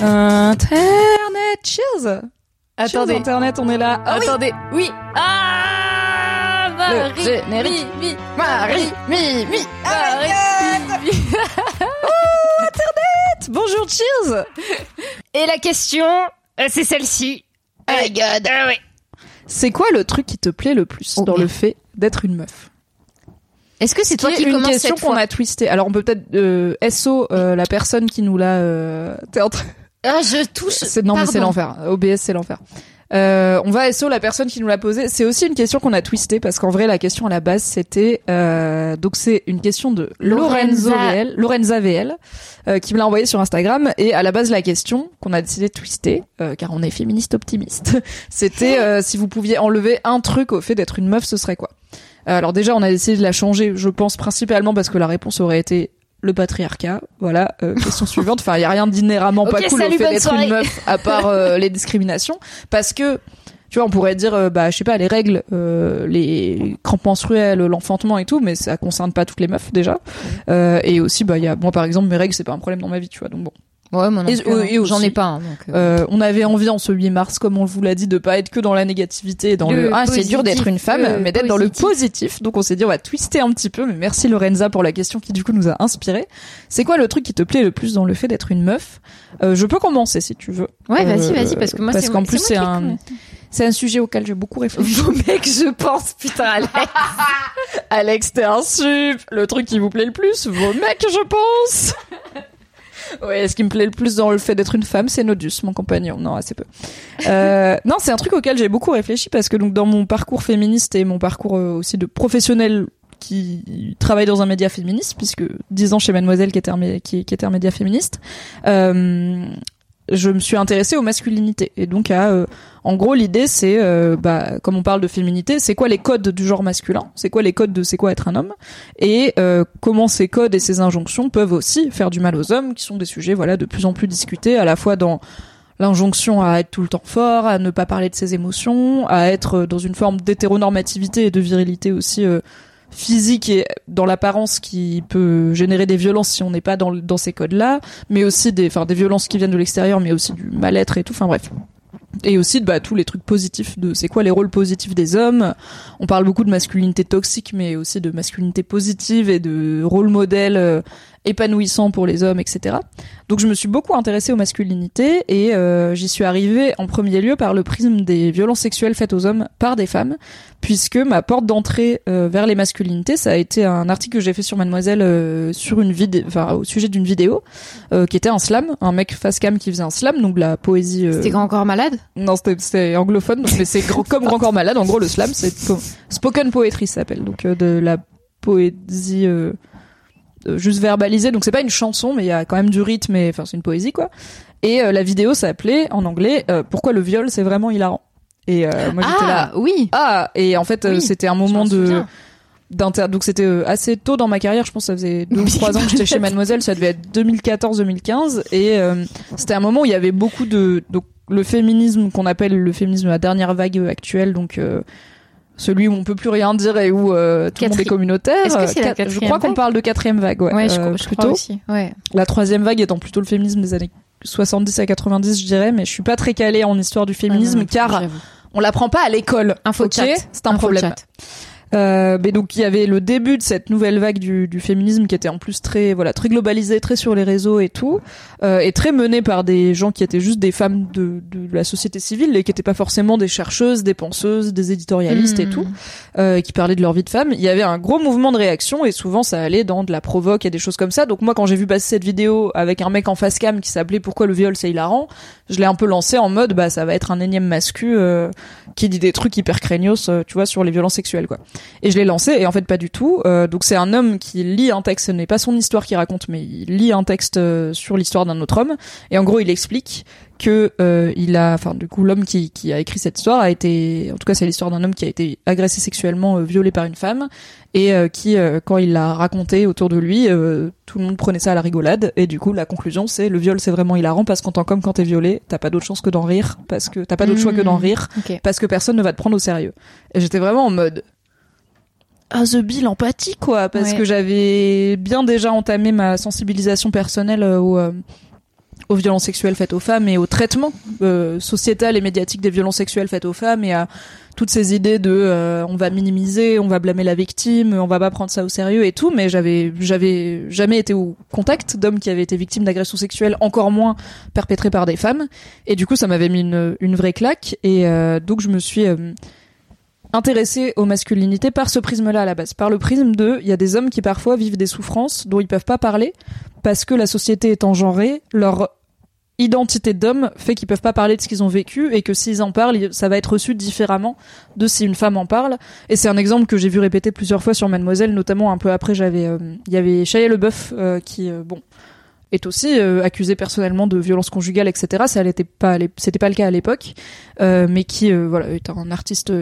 Internet, cheers Attendez. Cheers, Internet, on est là. Ah oui, Attendez, oui. Ah Marie, Le générique. mi, mi, Marie, mi, mi, Marie, mi, mi. Bonjour, cheers Et la question, euh, c'est celle-ci. Oh my god. Ah ouais. C'est quoi le truc qui te plaît le plus Oh, dans le fait d'être une meuf? Est-ce que c'est toi Qui qui est une commence question cette qu'on a twisté. Alors on peut peut-être euh, SO euh, la personne qui nous l'a. Euh... t'es en train- Ah, je touche. C'est non mais c'est l'enfer. OBS c'est l'enfer. Euh, on va SO la personne qui nous l'a posée. C'est aussi une question qu'on a twistée parce qu'en vrai la question à la base c'était euh, donc c'est une question de Lorenzo Lorenza. VL, Lorenza VL euh, qui me l'a envoyée sur Instagram et à la base la question qu'on a décidé de twister euh, car on est féministe optimiste. c'était si vous pouviez enlever un truc au fait d'être une meuf ce serait quoi? Alors déjà on a décidé de la changer je pense principalement parce que la réponse aurait été le patriarcat, voilà. euh, question suivante. Enfin, il y a rien d'inhéremment pas cool salut, au fait d'être une meuf, à part euh, les discriminations, parce que tu vois, on pourrait dire, euh, bah, je sais pas, les règles, euh, les crampes menstruelles, l'enfantement et tout, mais ça concerne pas toutes les meufs déjà. Euh, et aussi, bah, il y a, moi par exemple, mes règles, c'est pas un problème dans ma vie, tu vois. Donc bon. Ouais, moi non Et- plus, hein. aussi- J'en ai pas, hein, donc. euh, Euh, on avait envie en ce 8 mars, comme on vous l'a dit, de pas être que dans la négativité, et dans le, Le ah c'est dur d'être une femme, mais d'être dans le positif. Donc on s'est dit on va twister un petit peu. Mais merci Lorenza pour la question qui du coup nous a inspiré. C'est quoi le truc qui te plaît le plus dans le fait d'être une meuf? Euh, Je peux commencer si tu veux. Ouais, vas-y, Euh, vas-y, parce que moi, parce c'est qu'en plus c'est un c'est un sujet auquel j'ai beaucoup réfléchi. Vos mecs, je pense, putain, Alex. Alex, t'es un sup. Le truc qui vous plaît le plus, vos mecs, je pense. Ouais, ce qui me plaît le plus dans le fait d'être une femme, c'est Nodus, mon compagnon. Non, assez peu. Euh, non, c'est un truc auquel j'ai beaucoup réfléchi parce que donc dans mon parcours féministe et mon parcours euh, aussi de professionnel qui travaille dans un média féministe, puisque 10 ans chez Mademoiselle qui était un, qui, qui était un média féministe, euh, je me suis intéressée aux masculinités. Et donc à euh, en gros l'idée c'est euh, bah comme on parle de féminité c'est quoi les codes du genre masculin? C'est quoi les codes de c'est quoi être un homme? Et euh, comment ces codes et ces injonctions peuvent aussi faire du mal aux hommes qui sont des sujets voilà de plus en plus discutés à la fois dans l'injonction à être tout le temps fort, à ne pas parler de ses émotions, à être dans une forme d'hétéronormativité et de virilité aussi physique et dans l'apparence qui peut générer des violences si on n'est pas dans, dans ces codes-là, mais aussi des, enfin, des violences qui viennent de l'extérieur, mais aussi du mal-être et tout. Enfin bref. Et aussi bah, tous les trucs positifs de c'est quoi les rôles positifs des hommes? On parle beaucoup de masculinité toxique, mais aussi de masculinité positive et de rôle modèle euh, épanouissant pour les hommes, etc. Donc je me suis beaucoup intéressée aux masculinités et euh, j'y suis arrivée en premier lieu par le prisme des violences sexuelles faites aux hommes par des femmes, puisque ma porte d'entrée euh, vers les masculinités, ça a été un article que j'ai fait sur Mademoiselle euh, sur une vidéo, enfin au sujet d'une vidéo qui était un slam, un mec face cam qui faisait un slam, donc de la poésie. C'était grand corps malade? Non, c'était- anglophone, donc, mais c'est comme Grand Corps Malade. En gros, le slam, c'est po- spoken poetry, ça s'appelle. Donc, de la poésie juste verbalisée. Donc, c'est pas une chanson, mais il y a quand même du rythme. Et enfin, c'est une poésie, quoi. Et euh, la vidéo s'appelait en anglais euh, Pourquoi le viol, c'est vraiment hilarant? Et euh, moi, j'étais là. Ah, oui. Ah, et en fait, euh, Oui, c'était un moment m'en de d'inter donc c'était euh, assez tôt dans ma carrière je pense que ça faisait deux ou trois ans que j'étais chez Mademoiselle ça devait être 2014-2015 et euh, c'était un moment où il y avait beaucoup de donc le féminisme qu'on appelle le féminisme de la dernière vague actuelle donc euh, celui où on peut plus rien dire et où euh, tout le monde est communautaire Est-ce que c'est la quat- je crois qu'on parle de quatrième vague ouais, Ouais, je, euh, crois plutôt aussi. Ouais. la troisième vague étant plutôt le féminisme des années 70 à 90 je dirais mais je suis pas très calée en histoire du féminisme Ah non, car on l'apprend pas à l'école Info c'est un Info problème chat. Euh, mais donc il y avait le début de cette nouvelle vague du, du féminisme qui était en plus très voilà très globalisée, très sur les réseaux et tout, euh, et très menée par des gens qui étaient juste des femmes de, de la société civile et qui n'étaient pas forcément des chercheuses, des penseuses, des éditorialistes et Hmm. tout, euh, qui parlaient de leur vie de femme. Il y avait un gros mouvement de réaction et souvent ça allait dans de la provoque et des choses comme ça. Donc moi quand j'ai vu passer cette vidéo avec un mec en face cam qui s'appelait Pourquoi le viol c'est hilarant, je l'ai un peu lancé en mode bah ça va être un énième mascu euh, qui dit des trucs hyper craignos, euh, tu vois, sur les violences sexuelles quoi. Et je l'ai lancé et en fait pas du tout. Euh, donc c'est un homme qui lit un texte, ce n'est pas son histoire qu'il raconte, mais il lit un texte euh, sur l'histoire d'un autre homme. Et en gros, il explique que euh, il a, enfin du coup, l'homme qui, qui a écrit cette histoire a été, en tout cas, c'est l'histoire d'un homme qui a été agressé sexuellement, euh, violé par une femme, et qui, quand il l'a raconté autour de lui, tout le monde prenait ça à la rigolade. Et du coup, la conclusion, c'est le viol, c'est vraiment hilarant parce qu'en tant qu'homme, quand t'es violé, t'as pas d'autre chance que d'en rire, parce que t'as pas d'autre choix que d'en Mmh. rire, parce que personne ne va te prendre au sérieux. Et j'étais vraiment en mode ah the bill empathie quoi parce Ouais. que j'avais bien déjà entamé ma sensibilisation personnelle euh, au euh, aux violences sexuelles faites aux femmes et au traitement euh, sociétal et médiatique des violences sexuelles faites aux femmes et à toutes ces idées de euh, on va minimiser, on va blâmer la victime, on va pas prendre ça au sérieux et tout, mais j'avais j'avais jamais été au contact d'hommes qui avaient été victimes d'agressions sexuelles, encore moins perpétrées par des femmes, et du coup ça m'avait mis une, une vraie claque et euh, donc je me suis intéressée aux masculinités par ce prisme-là à la base, par le prisme de il y a des hommes qui parfois vivent des souffrances dont ils peuvent pas parler parce que la société étant genrée, leur identité d'homme fait qu'ils peuvent pas parler de ce qu'ils ont vécu et que s'ils en parlent, ça va être reçu différemment de si une femme en parle. Et c'est un exemple que j'ai vu répéter plusieurs fois sur Mademoiselle, notamment un peu après, j'avais, euh, il y avait Shia LeBeouf euh, qui, euh, bon, est aussi euh, accusé personnellement de violence conjugale, etc. Ça n'était pas, c'était pas le cas à l'époque, euh, mais qui, voilà, est un artiste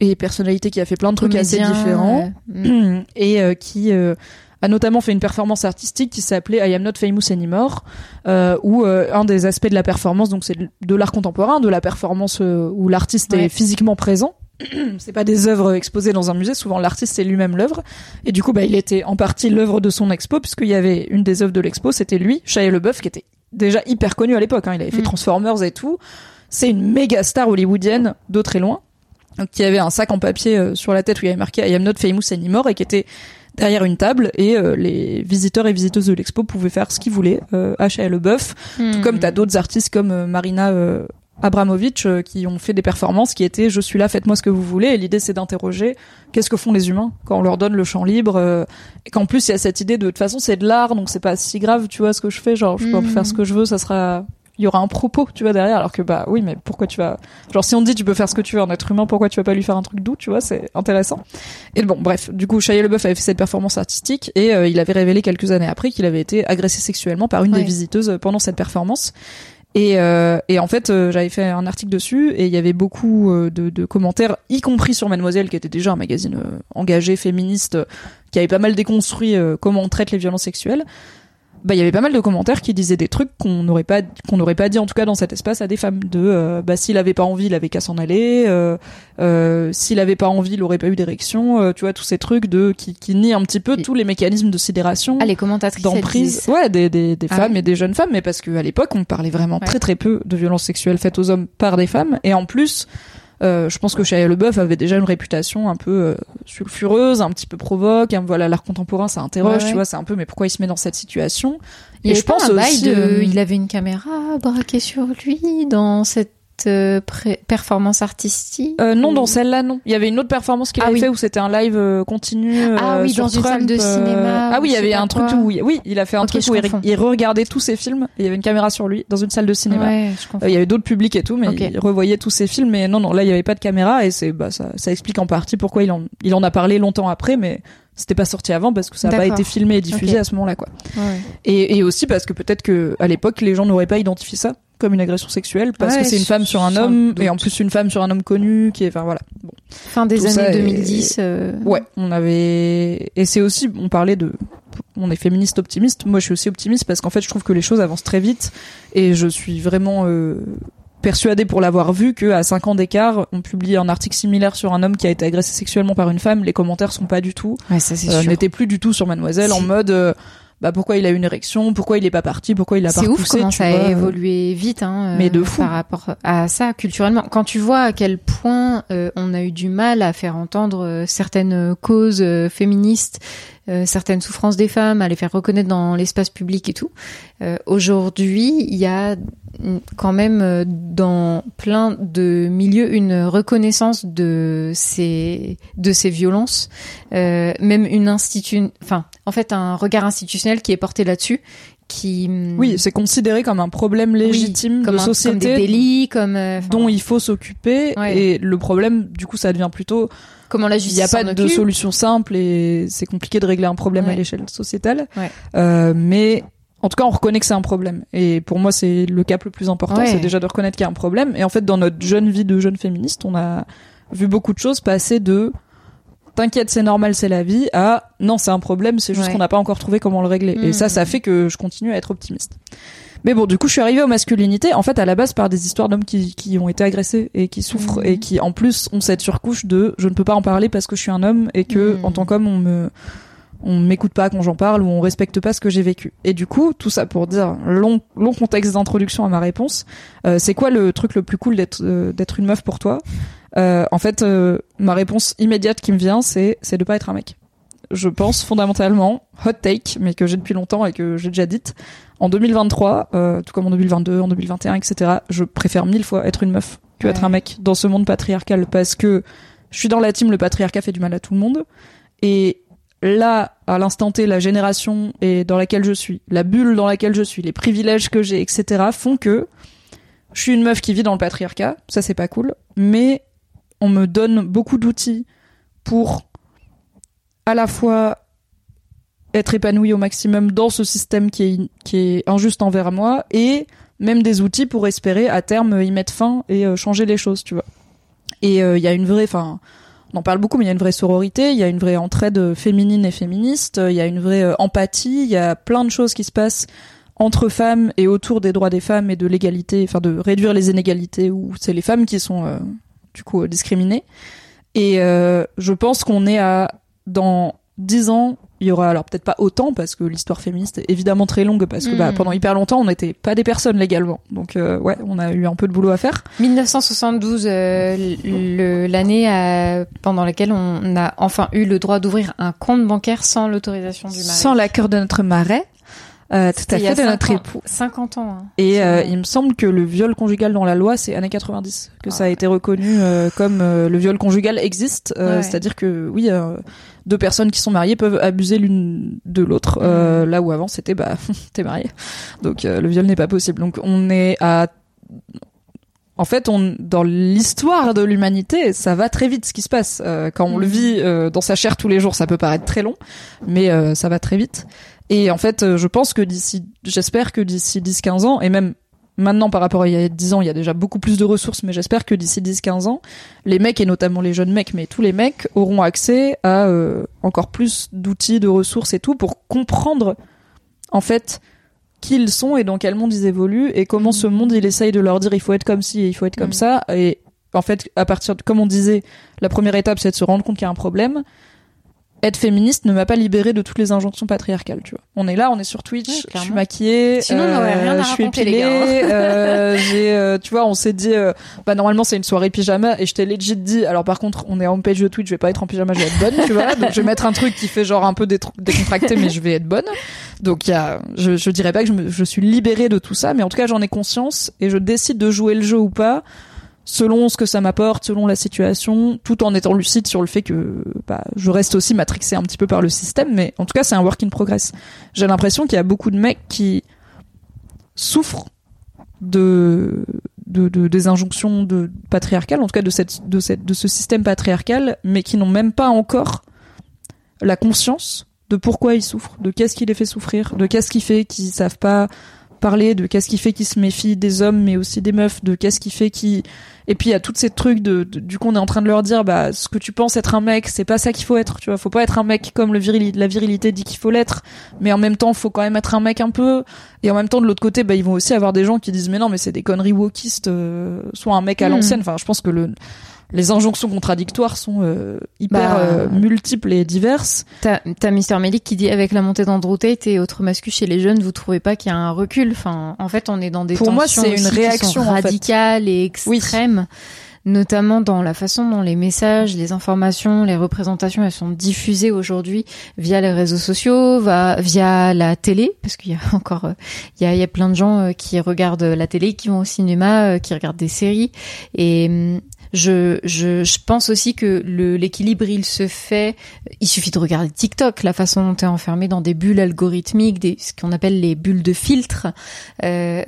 et personnalité qui a fait plein de trucs assez différents et euh, qui euh, a notamment fait une performance artistique qui s'appelait I Am Not Famous Anymore, euh, où euh, un des aspects de la performance, donc c'est de l'art contemporain, de la performance euh, où l'artiste Ouais. est physiquement présent. c'est pas des œuvres exposées dans un musée, souvent l'artiste c'est lui-même l'œuvre. Et du coup, bah, il était en partie l'œuvre de son expo, puisqu'il y avait une des œuvres de l'expo, c'était lui, Shia LeBeouf, qui était déjà hyper connu à l'époque. Hein. Il avait fait Mm. Transformers et tout. C'est une méga star hollywoodienne de très loin. Donc, qui avait un sac en papier euh, sur la tête où il y avait marqué I am not famous anymore et qui était derrière une table et euh, les visiteurs et visiteuses de l'expo pouvaient faire ce qu'ils voulaient euh, à Shia LeBeouf. Tout Mm. comme t'as d'autres artistes comme euh, Marina euh, Abramovic euh, qui ont fait des performances qui étaient je suis là, faites-moi ce que vous voulez. Et l'idée c'est d'interroger qu'est-ce que font les humains quand on leur donne le champ libre euh, et qu'en plus il y a cette idée de de toute façon c'est de l'art donc c'est pas si grave tu vois ce que je fais genre je peux Mhm. faire ce que je veux ça sera il y aura un propos tu vois derrière alors que bah oui mais pourquoi tu vas genre si on dit tu peux faire ce que tu veux en être humain pourquoi tu vas pas lui faire un truc doux tu vois c'est intéressant et bon bref du coup Shia LeBeouf avait fait cette performance artistique et euh, il avait révélé quelques années après qu'il avait été agressé sexuellement par une Ouais. des visiteuses pendant cette performance et, euh, et en fait, euh, j'avais fait un article dessus et il y avait beaucoup euh, de, de commentaires, y compris sur Mademoiselle, qui était déjà un magazine euh, engagé, féministe, euh, qui avait pas mal déconstruit euh, comment on traite les violences sexuelles. Bah, il y avait pas mal de commentaires qui disaient des trucs qu'on n'aurait pas qu'on n'aurait pas dit en tout cas dans cet espace à des femmes. De euh, bah s'il avait pas envie il avait qu'à s'en aller. Euh, euh, s'il avait pas envie il aurait pas eu d'érection. Tu vois tous ces trucs de qui qui nient un petit peu Et- tous les mécanismes de sidération Ah, les commentatrices d'emprise. ouais des, des, des Ah femmes ouais. et des jeunes femmes mais parce que à l'époque on parlait vraiment Ouais. très très peu de violences sexuelles faites aux hommes par des femmes. Et en plus je pense que Shia LeBeouf avait déjà une réputation un peu euh, sulfureuse, un petit peu provoque. hein, voilà, l'art contemporain, ça interroge, Ouais, tu vois, c'est un peu, mais pourquoi il se met dans cette situation? Il Et je pense un bail aussi, de, euh, il avait une caméra braquée sur lui dans cette euh, performance artistique. euh, Non, ou- dans celle-là, non. Il y avait une autre performance qu'il Ah avait oui. fait où c'était un live euh, continu. euh, Ah oui, sur dans une salle de cinéma, Ah ou oui, il y avait un truc où, il- oui, il a fait un truc où il, regardait tous ses films. et Il y avait une caméra sur lui dans une salle de cinéma. Ouais, je. Il y avait d'autres publics et tout, mais il revoyait tous ses films. Mais non, non, là, il y avait pas de caméra et c'est, bah, ça, ça explique en partie pourquoi il en, il en a parlé longtemps après, mais c'était pas sorti avant parce que ça a pas été filmé et diffusé à ce moment-là, quoi. Ouais. Et, et aussi parce que peut-être que à l'époque, les gens n'auraient pas identifié ça comme une agression sexuelle parce Ouais, que c'est une femme sur un homme doute. et en plus une femme sur un homme connu qui est, enfin voilà. Bon. Fin des Tout années est- 2010. euh, Ouais, on avait et c'est aussi on parlait de on est féministe optimiste. Moi, je suis aussi optimiste parce qu'en fait, je trouve que les choses avancent très vite et je suis vraiment euh, persuadée pour l'avoir vu que à 5 ans d'écart, on publie un article similaire sur un homme qui a été agressé sexuellement par une femme, les commentaires sont pas du tout Ouais, ça c'est euh, n'étaient plus du tout sur mademoiselle en mode euh, bah pourquoi il a eu une érection, pourquoi il est pas parti, pourquoi il a pas C'est ouf comment ça vois. a évolué vite, hein, euh, Mais de fou. par rapport à ça culturellement. Quand tu vois à quel point euh, on a eu du mal à faire entendre euh, certaines causes euh, féministes, euh, certaines souffrances des femmes, à les faire reconnaître dans l'espace public et tout. euh, Aujourd'hui, il y a quand même euh, dans plein de milieux une reconnaissance de ces de ces violences, euh, même une institu, enfin en fait un regard institutionnel qui est porté là-dessus qui Oui, c'est considéré comme un problème légitime comme de un- société comme des délits, comme euh, dont il faut s'occuper. Ouais. Et le problème, du coup, ça devient plutôt comment la il justice n'y a pas de occupe. solution simple et c'est compliqué de régler un problème à l'échelle sociétale. Ouais. Euh, mais en tout cas, on reconnaît que c'est un problème. Et pour moi, c'est le cap le plus important, Ouais. c'est déjà de reconnaître qu'il y a un problème. Et en fait, dans notre jeune vie de jeune féministe, on a vu beaucoup de choses passer de t'inquiète, c'est normal, c'est la vie, à non, c'est un problème, c'est juste qu'on n'a pas encore trouvé comment le régler. Et Mhm. ça, ça fait que je continue à être optimiste. Mais bon, du coup, je suis arrivée aux masculinités, en fait, à la base, par des histoires d'hommes qui, qui ont été agressés et qui souffrent Mhm. et qui, en plus, ont cette surcouche de je ne peux pas en parler parce que je suis un homme et que, Mhm. en tant qu'homme, on me, on m'écoute pas quand j'en parle ou on respecte pas ce que j'ai vécu. Et du coup, tout ça pour dire long, long contexte d'introduction à ma réponse. euh, c'est quoi le truc le plus cool d'être, euh, d'être une meuf pour toi? Euh, En fait, euh, ma réponse immédiate qui me vient, c'est, c'est de pas être un mec. Je pense fondamentalement, hot take, mais que j'ai depuis longtemps et que j'ai déjà dite, en 2023, euh, tout comme en 2022, en 2021, etc., je préfère mille fois être une meuf que Ouais. être un mec dans ce monde patriarcal parce que je suis dans la team, le patriarcat fait du mal à tout le monde. Et là, à l'instant T, la génération et dans laquelle je suis, la bulle dans laquelle je suis, les privilèges que j'ai, etc., font que je suis une meuf qui vit dans le patriarcat. Ça, c'est pas cool. Mais on me donne beaucoup d'outils pour à la fois être épanouie au maximum dans ce système qui est, qui est injuste envers moi et même des outils pour espérer à terme y mettre fin et euh, changer les choses, tu vois. Et euh, il y a une vraie, enfin, on en parle beaucoup, mais il y a une vraie sororité, il y a une vraie entraide féminine et féministe, il y a une vraie euh, empathie, il y a plein de choses qui se passent entre femmes et autour des droits des femmes et de l'égalité, enfin de réduire les inégalités où c'est les femmes qui sont du coup discriminées. Et je pense qu'on est à dans dix ans, il y aura alors peut-être pas autant parce que l'histoire féministe est évidemment très longue parce que bah, Mm. pendant hyper longtemps on n'était pas des personnes légalement. Donc euh, ouais, on a eu un peu de boulot à faire. 1972, euh, l'année euh, pendant laquelle on a enfin eu le droit d'ouvrir un compte bancaire sans l'autorisation du mari. Sans l'accord de notre marais, euh, tout à fait de notre 50 époux. 50 ans. hein. Et euh, il me semble que le viol conjugal dans la loi, c'est années 90, que Ah ça a été reconnu euh, comme le viol conjugal existe. Ouais. C'est-à-dire que oui, deux personnes qui sont mariées peuvent abuser l'une de l'autre, euh, Mm. là où avant c'était bah t'es marié, donc euh, le viol n'est pas possible. Donc on est à en fait, on, dans l'histoire de l'humanité, ça va très vite ce qui se passe. Euh, quand on le Mhm. vit euh, dans sa chair tous les jours, ça peut paraître très long, mais euh, ça va très vite. Et en fait, euh, je pense que d'ici, j'espère que d'ici 10-15 ans, et même maintenant par rapport à il y a 10 ans, il y a déjà beaucoup plus de ressources, mais j'espère que d'ici 10-15 ans, les mecs, et notamment les jeunes mecs, mais tous les mecs, auront accès à euh, encore plus d'outils, de ressources et tout, pour comprendre, en fait, qui ils sont et dans quel monde ils évoluent, et comment ce monde, il essaye de leur dire il faut être comme ci et il faut être comme Mhm. ça, et en fait, à partir de, comme on disait, la première étape, c'est de se rendre compte qu'il y a un problème. Être féministe ne m'a pas libéré de toutes les injonctions patriarcales, tu vois. On est là, on est sur Twitch, je suis maquillée, euh, Sinon, on n'aurait rien à je suis raconter, épilée, hein. euh, euh, tu vois, on s'est dit, euh, bah normalement c'est une soirée pyjama et je t'ai legit dit, alors par contre, on est en homepage de Twitch, je vais pas être en pyjama, je vais être bonne, tu vois. Donc je vais mettre un truc qui fait genre un peu décontracté, mais je vais être bonne. Donc il y a, je, je dirais pas que je, me, je suis libérée de tout ça, mais en tout cas j'en ai conscience et je décide de jouer le jeu ou pas selon ce que ça m'apporte, selon la situation, tout en étant lucide sur le fait que bah, je reste aussi matrixée un petit peu par le système, mais en tout cas c'est un work in progress. J'ai l'impression qu'il y a beaucoup de mecs qui souffrent de- des injonctions de patriarcales, en tout cas de cette de cette de ce système patriarcal, mais qui n'ont même pas encore la conscience de pourquoi ils souffrent, de qu'est-ce qui les fait souffrir, de qu'est-ce qui fait qu'ils savent pas parler, de qu'est-ce qui fait qu'ils se méfient des hommes, mais aussi des meufs, de qu'est-ce qui fait qu'ils et puis il y a tous ces trucs de, de- du coup on est en train de leur dire bah ce que tu penses être un mec, c'est pas ça qu'il faut être, tu vois, faut pas être un mec comme le viril, la virilité dit qu'il faut l'être, mais en même temps faut quand même être un mec un peu. Et en même temps de l'autre côté bah ils vont aussi avoir des gens qui disent mais non mais c'est des conneries wokistes, euh, soit un mec à Hmm. l'ancienne, enfin je pense que le les injonctions contradictoires sont euh, hyper Bah, euh, multiples et diverses. T'as Mister Melik qui dit avec la montée d'Andrew Tate et autres masculins chez les jeunes, vous trouvez pas qu'il y a un recul? Enfin, en fait, on est dans des Pour moi, c'est une réaction, sont en fait. radicales et extrêmes, notamment dans la façon dont les messages, les informations, les représentations, elles sont diffusées aujourd'hui via les réseaux sociaux, via la télé, parce qu'il y a encore, euh, il y a, il y a plein de gens euh, qui regardent la télé, qui vont au cinéma, euh, qui regardent des séries, et hum, je, je, je pense aussi que l'équilibre, il se fait. Il suffit de regarder TikTok, la façon dont tu es enfermé dans des bulles algorithmiques, des, ce qu'on appelle les bulles de filtre, euh,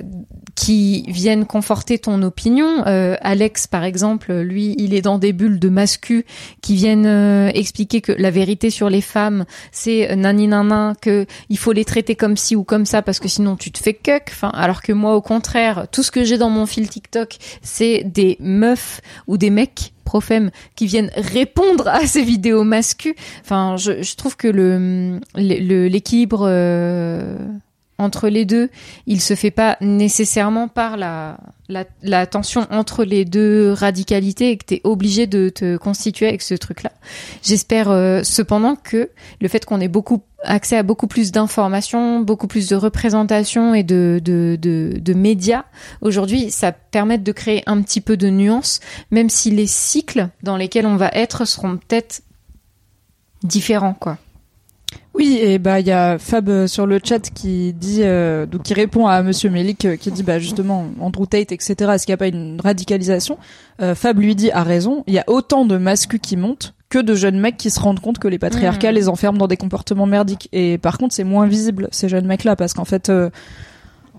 qui viennent conforter ton opinion. Euh, Alex, par exemple, lui, il est dans des bulles de mascu qui viennent euh, expliquer que la vérité sur les femmes, c'est nani nanin, que il faut les traiter comme ci ou comme ça parce que sinon tu te fais cuck. Enfin, alors que moi, au contraire, tout ce que j'ai dans mon fil TikTok, c'est des meufs des mecs profèmes qui viennent répondre à ces vidéos mascu. Enfin, je, trouve que le le- l'équilibre euh, entre les deux, il se fait pas nécessairement par la, tension entre les deux radicalités et que tu es obligé de te constituer avec ce truc-là. J'espère euh, cependant que le fait qu'on ait beaucoup accès à beaucoup plus d'informations, beaucoup plus de représentations et de, de, de, de médias, aujourd'hui, ça permet de créer un petit peu de nuance, même si les cycles dans lesquels on va être seront peut-être différents, quoi. Oui, et bah il y a Fab euh, sur le chat qui dit euh, donc qui répond à Monsieur Melik euh, qui dit bah justement Andrew Tate etc. Est-ce qu'il n'y a pas une radicalisation? Euh, Fab lui dit a raison. Il y a autant de mascus qui montent que de jeunes mecs qui se rendent compte que les patriarcats Mhm. les enferment dans des comportements merdiques. Et par contre c'est moins visible ces jeunes mecs là parce qu'en fait euh,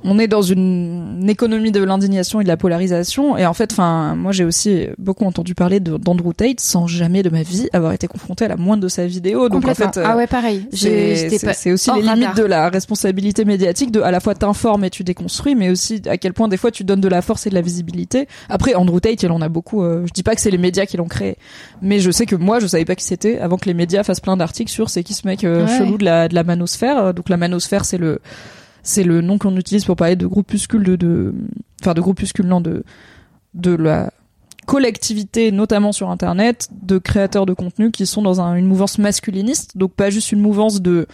on est dans une, une économie de l'indignation et de la polarisation et en fait enfin moi j'ai aussi beaucoup entendu parler d'Andrew Tate sans jamais de ma vie avoir été confronté à la moindre de sa vidéo donc en fait euh, ah ouais, pareil. C'est aussi les limites radar. de la responsabilité médiatique de à la fois t'informes et tu déconstruis mais aussi à quel point des fois tu donnes de la force et de la visibilité après Andrew Tate il en a beaucoup euh, je dis pas que c'est les médias qui l'ont créé mais je sais que moi je savais pas qui c'était avant que les médias fassent plein d'articles sur c'est qui ce mec euh, Ouais. chelou de la de la manosphère donc la manosphère c'est le c'est le nom qu'on utilise pour parler de groupuscules de de enfin de groupuscules non de de la collectivité, notamment sur Internet, de créateurs de contenu qui sont dans un- une mouvance masculiniste, donc pas juste une mouvance de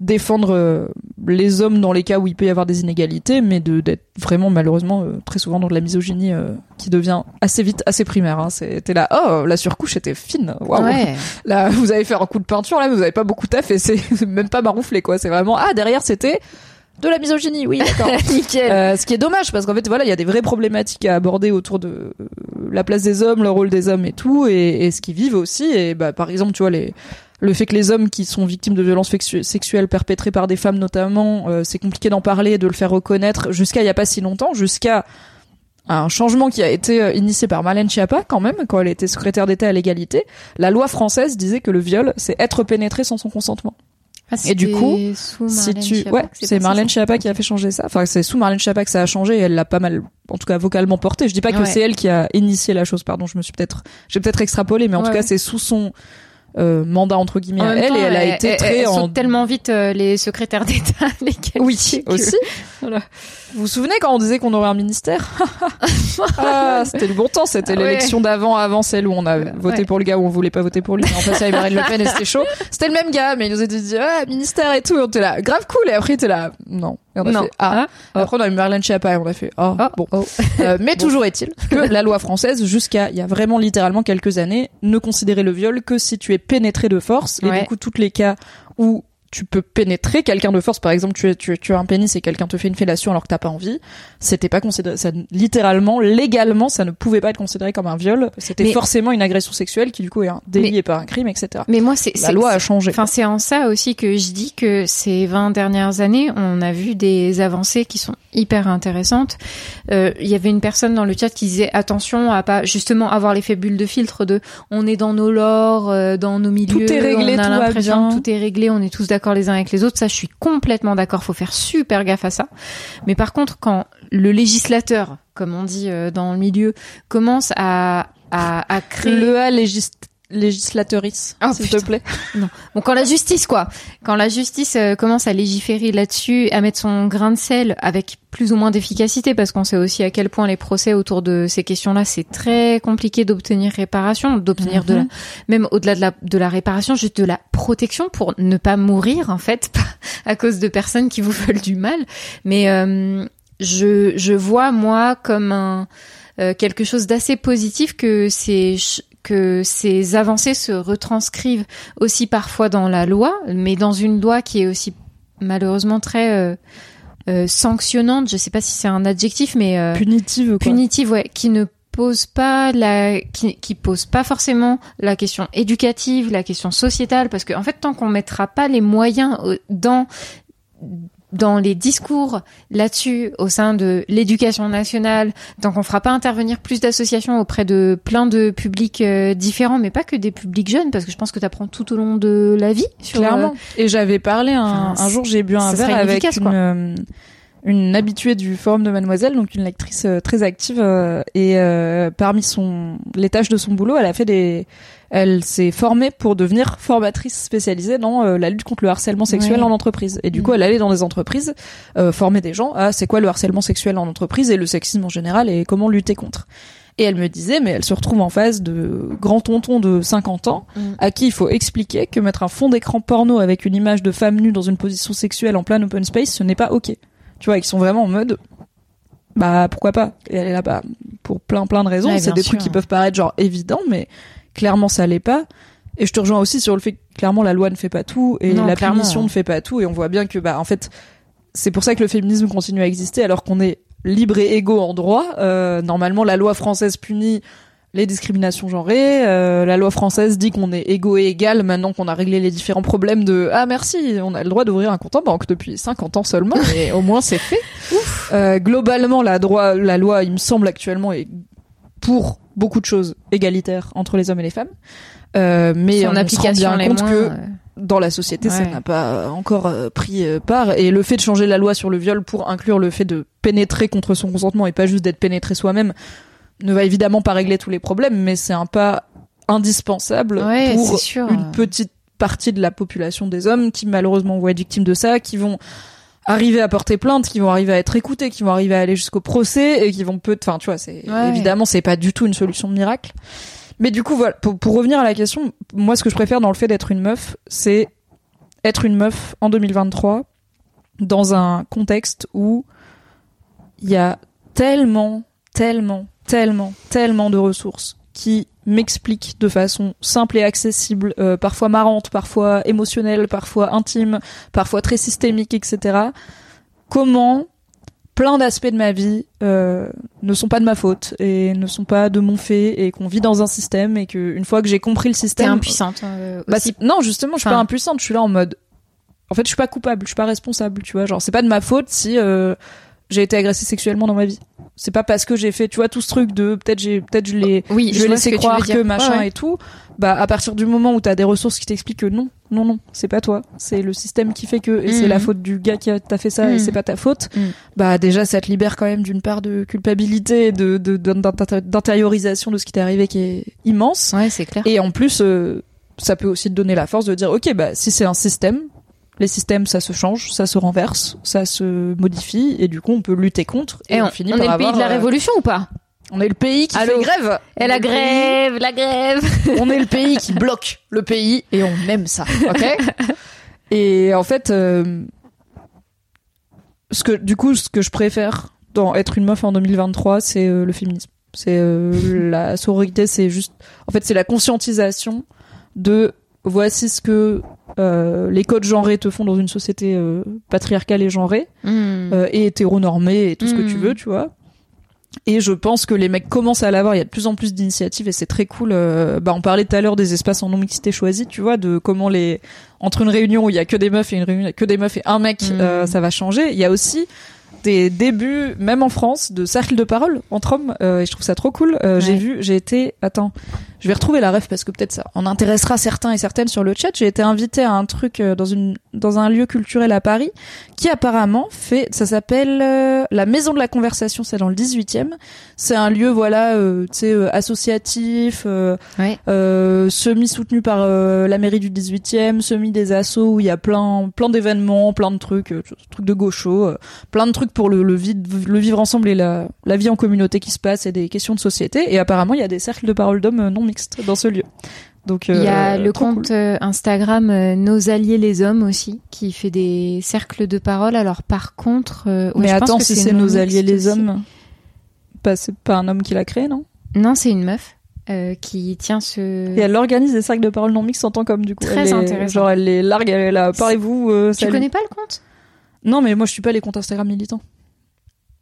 défendre euh, les hommes dans les cas où il peut y avoir des inégalités, mais de d'être vraiment malheureusement euh, très souvent dans de la misogynie euh, qui devient assez vite assez primaire. Hein. C'était là, oh la surcouche était fine, waouh. Ouais. Là vous avez fait un coup de peinture, là vous avez pas beaucoup taf et c'est même pas marouflé quoi. C'est vraiment ah derrière c'était de la misogynie, oui d'accord. Nickel. Euh, ce qui est dommage parce qu'en fait voilà il y a des vraies problématiques à aborder autour de euh, la place des hommes, le rôle des hommes et tout et, et ce qu'ils vivent aussi et bah par exemple tu vois les le fait que les hommes qui sont victimes de violences sexu- sexuelles perpétrées par des femmes notamment euh, c'est compliqué d'en parler de le faire reconnaître jusqu'à il y a pas si longtemps jusqu'à un changement qui a été euh, initié par Marlène Schiappa quand même quand elle était secrétaire d'État à l'égalité la loi française disait que le viol c'est être pénétré sans son consentement Ah, Et du coup, sous si tu Schiappa ouais c'est Marlène. Schiappa qui a fait changer ça enfin c'est sous Marlène Schiappa que ça a changé et elle l'a pas mal en tout cas vocalement porté je dis pas que Ouais. c'est elle qui a initié la chose pardon je me suis peut-être j'ai peut-être extrapolé mais en Ouais, tout cas ouais. c'est sous son euh, mandat entre guillemets En à elle temps, et elle a été très elle en tellement vite euh, les secrétaires d'État, les oui qualifiés que- aussi voilà. Vous vous souvenez quand on disait qu'on aurait un ministère ah, c'était le bon temps c'était Ah ouais. l'élection d'avant avant celle où on a voté pour le gars où on voulait pas voter pour lui en face avec Marine Le Pen et c'était chaud c'était le même gars mais il nous a dit ah ministère et tout et on était là grave cool et après il était là non et on a Non. fait ah Ah. après on a eu Marlène Schiappa et on a fait oh, Oh, bon oh. Euh, mais toujours est-il que la loi française, jusqu'à il y a vraiment littéralement quelques années, ne considérait le viol que si tu es pénétré de force. Et Ouais. du coup, tous les cas où tu peux pénétrer quelqu'un de force, par exemple, tu, tu, tu as un pénis et quelqu'un te fait une fellation alors que t'as pas envie, c'était pas considéré, ça, littéralement, légalement, ça ne pouvait pas être considéré comme un viol. C'était forcément une agression sexuelle qui du coup est un délit Mais- et pas un crime, etc. Mais moi, c'est La loi a changé. Enfin, c'est en ça aussi que je dis que ces 20 dernières années, on a vu des avancées qui sont hyper intéressantes. Euh, Il y avait une personne dans le chat qui disait attention à pas justement avoir l'effet bulle de filtre de on est dans nos lores, euh, dans nos milieux, Tout est réglé, on a tout va l'impression tout est réglé, on est tous d'accord les uns avec les autres. Ça, je suis complètement d'accord. Faut faire super gaffe à ça. Mais par contre, quand le législateur, comme on dit euh, dans le milieu, commence à à, à créer Le A légis législatrice, Oh, s'il putain. te plaît. Bon, quand la justice, quoi, quand la justice euh, commence à légiférer là-dessus, à mettre son grain de sel avec plus ou moins d'efficacité, parce qu'on sait aussi à quel point les procès autour de ces questions-là, c'est très compliqué d'obtenir réparation, d'obtenir de la, Mhm. même au-delà de la, de la réparation, juste de la protection pour ne pas mourir, en fait, à cause de personnes qui vous veulent du mal. Mais euh, je, je vois, moi, comme un, euh, quelque chose d'assez positif que ces, ch- que ces avancées se retranscrivent aussi parfois dans la loi, mais dans une loi qui est aussi malheureusement très euh, euh, sanctionnante. Je sais pas si c'est un adjectif, mais euh, Punitive, quoi. punitive, ouais, qui ne pose pas la qui, qui pose pas forcément la question éducative, la question sociétale parce que en fait tant qu'on mettra pas les moyens euh, dans dans les discours là-dessus au sein de l'éducation nationale, tant qu'on fera pas intervenir plus d'associations auprès de plein de publics euh, différents, mais pas que des publics jeunes, parce que je pense que tu apprends tout au long de la vie. Sur, Clairement. euh, Et j'avais parlé un, Enfin, un jour, j'ai bu un verre avec une, euh, une habituée du forum de Mademoiselle, donc une lectrice euh, très active. euh, et euh, parmi son les tâches de son boulot, elle a fait des, elle s'est formée pour devenir formatrice spécialisée dans euh, la lutte contre le harcèlement sexuel Ouais. en entreprise. Et du Mm. coup, elle allait dans des entreprises euh, former des gens à c'est quoi le harcèlement sexuel en entreprise? et le sexisme en général et comment lutter contre. Et elle me disait, mais elle se retrouve en face de grands tontons de 50 ans Mm. à qui il faut expliquer que mettre un fond d'écran porno avec une image de femme nue dans une position sexuelle en plein open space, ce n'est pas ok. Tu vois, ils sont vraiment en mode, bah pourquoi pas? Et elle est là, bah pour plein plein de raisons. Ouais, c'est des sûr. trucs qui peuvent paraître genre évidents, mais clairement ça l'est pas. Et je te rejoins aussi sur le fait que clairement la loi ne fait pas tout et Non, la punition ne fait pas tout. Et on voit bien que bah en fait c'est pour ça que le féminisme continue à exister alors qu'on est libre et égaux en droit. Euh, normalement, la loi française punit les discriminations genrées. euh, la loi française dit qu'on est égaux et égal maintenant qu'on a réglé les différents problèmes de ah merci, on a le droit d'ouvrir un compte en banque depuis 50 ans seulement et au moins c'est fait. Euh, globalement, la droit, la loi, il me semble actuellement est pour beaucoup de choses égalitaires entre les hommes et les femmes. Euh, mais son on se rend application bien compte moins, que euh, dans la société, ça n'a pas euh, encore euh, pris part. Et le fait de changer la loi sur le viol pour inclure le fait de pénétrer contre son consentement et pas juste d'être pénétré soi-même ne va évidemment pas régler tous les problèmes, mais c'est un pas indispensable Ouais, pour sûr. une petite partie de la population des hommes qui malheureusement vont être victimes de ça, qui vont arriver à porter plainte, qui vont arriver à être écoutés, qui vont arriver à aller jusqu'au procès et qui vont peut enfin tu vois, c'est Ouais. évidemment c'est pas du tout une solution miracle. Mais du coup voilà, pour, pour revenir à la question, moi ce que je préfère dans le fait d'être une meuf, c'est être une meuf en 2023 dans un contexte où il y a tellement, tellement, tellement, tellement de ressources qui m'expliquent de façon simple et accessible, euh, parfois marrante, parfois émotionnelle, parfois intime, parfois très systémique, etc. Comment plein d'aspects de ma vie euh, ne sont pas de ma faute et ne sont pas de mon fait et qu'on vit dans un système et que une fois que j'ai compris le T'es système, impuissante euh, bah, non, justement, je suis Enfin- pas impuissante. Je suis là en mode. En fait, je suis pas coupable. Je suis pas responsable. Tu vois, genre, c'est pas de ma faute si euh, j'ai été agressée sexuellement dans ma vie. C'est pas parce que j'ai fait, tu vois, tout ce truc de peut-être j'ai, peut-être je l'ai, Oui, je que tu croire que machin Ouais, ouais. et tout. Bah, à partir du moment où t'as des ressources qui t'expliquent que non, non, non, c'est pas toi. C'est le système qui fait que, et c'est la faute du gars qui a, t'a fait ça et Mhm. c'est pas ta faute. Mhm. Bah, déjà, ça te libère quand même d'une part de culpabilité, et de, de, d'in- d'intériorisation de ce qui t'est arrivé qui est immense. Ouais, c'est clair. Et en plus, euh, ça peut aussi te donner la force de dire, ok, bah si c'est un système, les systèmes ça se change, ça se renverse, ça se modifie, et du coup on peut lutter contre. Et, Et on, on, finit on par est le pays de la euh, révolution ou pas? On est le pays qui Allô fait grève. Et la pays- grève, la grève. on est le pays qui bloque le pays et on aime ça, ok? Et en fait, euh, ce que du coup, ce que je préfère dans être une meuf en 2023, c'est euh, le féminisme. C'est la sororité, c'est juste, en fait, c'est la conscientisation de voici ce que euh, les codes genrés te font dans une société euh, patriarcale et genrée Hmm. euh, et hétéronormée et tout ce que tu veux, tu vois. Et je pense que les mecs commencent à l'avoir. Il y a de plus en plus d'initiatives et c'est très cool. Euh, bah, on parlait tout à l'heure des espaces en non mixité choisis, tu vois, de comment les entre une réunion où il y a que des meufs et une réunion où il y a que des meufs et un mec, Mm. euh, ça va changer. Il y a aussi des débuts, même en France, de cercles de parole entre hommes. euh, et je trouve ça trop cool. J'ai vu, j'ai été, attends, je vais retrouver la ref parce que peut-être ça en intéressera certains et certaines sur le chat. J'ai été invitée à un truc euh, dans une dans un lieu culturel à Paris qui apparemment fait, ça s'appelle euh, la Maison de la Conversation. C'est dans le 18e. C'est un lieu voilà, euh, tu sais, euh, associatif. euh, Ouais. semi soutenu par la mairie du 18e, semi des assos où il y a plein plein d'événements, plein de trucs, trucs de gaucho, euh, plein de trucs pour le le, vide- le vivre ensemble et la la vie en communauté qui se passe et des questions de société et apparemment il y a des cercles de parole d'hommes non mixtes dans ce lieu. Donc Il y a euh, le compte cool. euh, Instagram euh, Nos Alliés les Hommes aussi, qui fait des cercles de parole. Alors par contre, euh, ouais, Mais je pense attends, que si c'est nos mixte alliés les hommes, pas c'est pas un homme qui l'a créé, non? Non, c'est une meuf qui tient ce. Et elle organise des cercles de parole non mixtes en tant qu'homme du coup. Très Elle intéressant. Genre elle les largue, elle est là. Parlez-vous. Tu connais pas le compte? Non, mais moi je suis pas les comptes Instagram militants.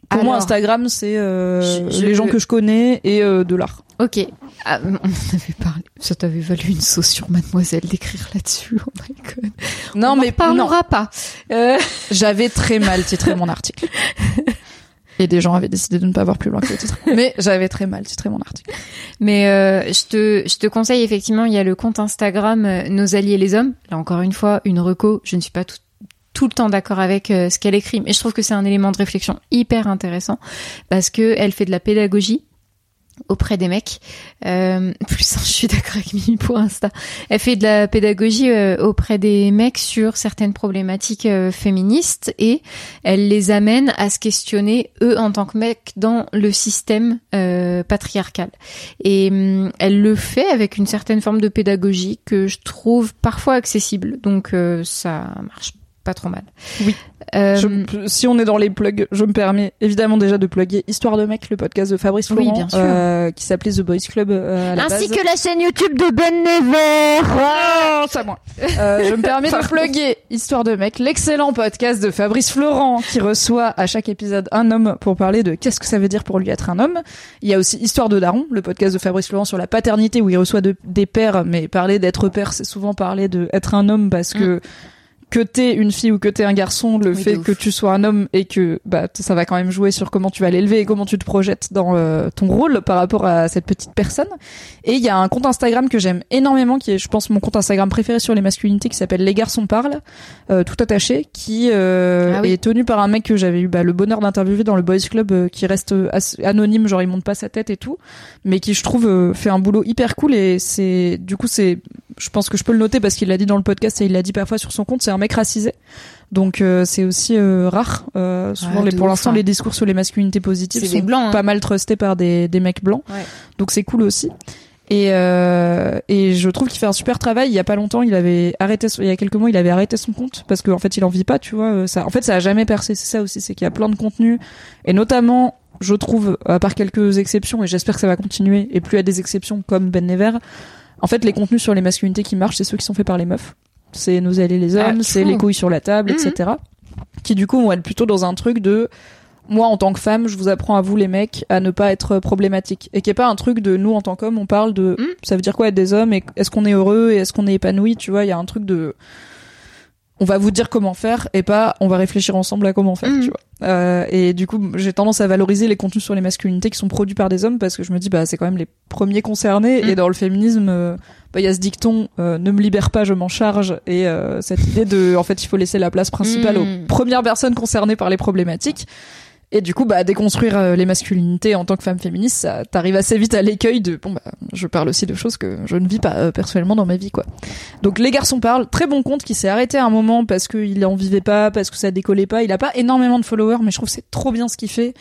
Pour moi, Instagram, c'est les gens que je connais et de l'art. Ok. Ah, on en avait parlé. Ça t'avait valu une sauce sur Mademoiselle d'écrire là-dessus. Oh my god. Non, on mais en parlera pas. Euh, J'avais très mal titré mon article. Et des gens avaient décidé de ne pas voir plus loin que le titre. Mais j'avais très mal titré mon article. Mais euh, je te je te conseille effectivement, il y a le compte Instagram euh, Nos alliés les hommes. Là encore une fois, une reco. Je ne suis pas tout tout le temps d'accord avec euh, ce qu'elle écrit, mais je trouve que c'est un élément de réflexion hyper intéressant parce que elle fait de la pédagogie auprès des mecs. Euh, plus je suis d'accord avec Mimi pour Insta. Elle fait de la pédagogie euh, auprès des mecs sur certaines problématiques euh, féministes et elle les amène à se questionner eux en tant que mecs dans le système euh, patriarcal. Et hum, elle le fait avec une certaine forme de pédagogie que je trouve parfois accessible. Donc ça marche pas trop mal. Oui. Euh, Je- si on est dans les plugs, je me permets évidemment déjà de plugger Histoire de mec, le podcast de Fabrice Oui, Florent, bien sûr. euh, qui s'appelait The Boys Club euh, à la ainsi base. que la chaîne YouTube de Ben Never. Oh, c'est à moi. Euh, je me permets de plugger Histoire de mec, l'excellent podcast de Fabrice Florent qui reçoit à chaque épisode un homme pour parler de qu'est-ce que ça veut dire pour lui être un homme. Il y a aussi Histoire de Daron, le podcast de Fabrice Florent sur la paternité où il reçoit de- des pères, mais parler d'être père, c'est souvent parler de être un homme parce que que t'es une fille ou que t'es un garçon, le Oui, fait que tu sois un homme et que bah ça va quand même jouer sur comment tu vas l'élever et comment tu te projettes dans euh, ton rôle par rapport à cette petite personne. Et il y a un compte Instagram que j'aime énormément, qui est, je pense, mon compte Instagram préféré sur les masculinités, qui s'appelle Les garçons parlent, euh, tout attaché, qui euh, Ah oui. est tenu par un mec que j'avais eu bah, le bonheur d'interviewer dans le Boys Club, euh, qui reste euh, anonyme, genre il monte pas sa tête et tout, mais qui je trouve euh, fait un boulot hyper cool et c'est, du coup c'est, je pense que je peux le noter parce qu'il l'a dit dans le podcast et il l'a dit parfois sur son compte, c'est un mec racisé. Donc euh, c'est aussi euh, rare. Euh, souvent, Ouais, les, de pour l'instant, hein. les discours sur les masculinités positives sont blancs. hein. pas mal trustés par des, des mecs blancs. Ouais. Donc c'est cool aussi. Et, euh, et je trouve qu'il fait un super travail. Il y a pas longtemps, il avait arrêté, son- il y a quelques mois, il avait arrêté son compte parce qu'en fait, il en vit pas, tu vois. euh, Ça, en fait, ça a jamais percé. C'est ça aussi, c'est qu'il y a plein de contenus et notamment, je trouve, à part quelques exceptions, et j'espère que ça va continuer, et plus à des exceptions comme Ben Never, en fait, les contenus sur les masculinités qui marchent, c'est ceux qui sont faits par les meufs. C'est nos alliés les Ah, hommes, c'est true. les couilles sur la table, Mhm. etc. Qui du coup vont être plutôt dans un truc de moi en tant que femme, je vous apprends à vous les mecs à ne pas être problématique et qui est pas un truc de nous en tant qu'hommes, on parle de Mm. ça veut dire quoi être des hommes et est-ce qu'on est heureux et est-ce qu'on est épanoui, tu vois, il y a un truc de on va vous dire comment faire et pas on va réfléchir ensemble à comment faire, Mm. tu vois. Euh, et du coup, j'ai tendance à valoriser les contenus sur les masculinités qui sont produits par des hommes parce que je me dis bah c'est quand même les premiers concernés Mm. et dans le féminisme euh, bah il y a ce dicton euh, ne me libère pas, je m'en charge et euh, cette idée de en fait, il faut laisser la place principale Mm. aux premières personnes concernées par les problématiques. Et du coup, bah, déconstruire euh, les masculinités en tant que femme féministe, ça t'arrive assez vite à l'écueil de bon bah, je parle aussi de choses que je ne vis pas euh, personnellement dans ma vie, quoi. Donc les garçons parlent, très bon compte qui s'est arrêté à un moment parce qu'il en vivait pas, parce que ça décollait pas. Il a pas énormément de followers, mais je trouve que c'est trop bien ce qu'il fait.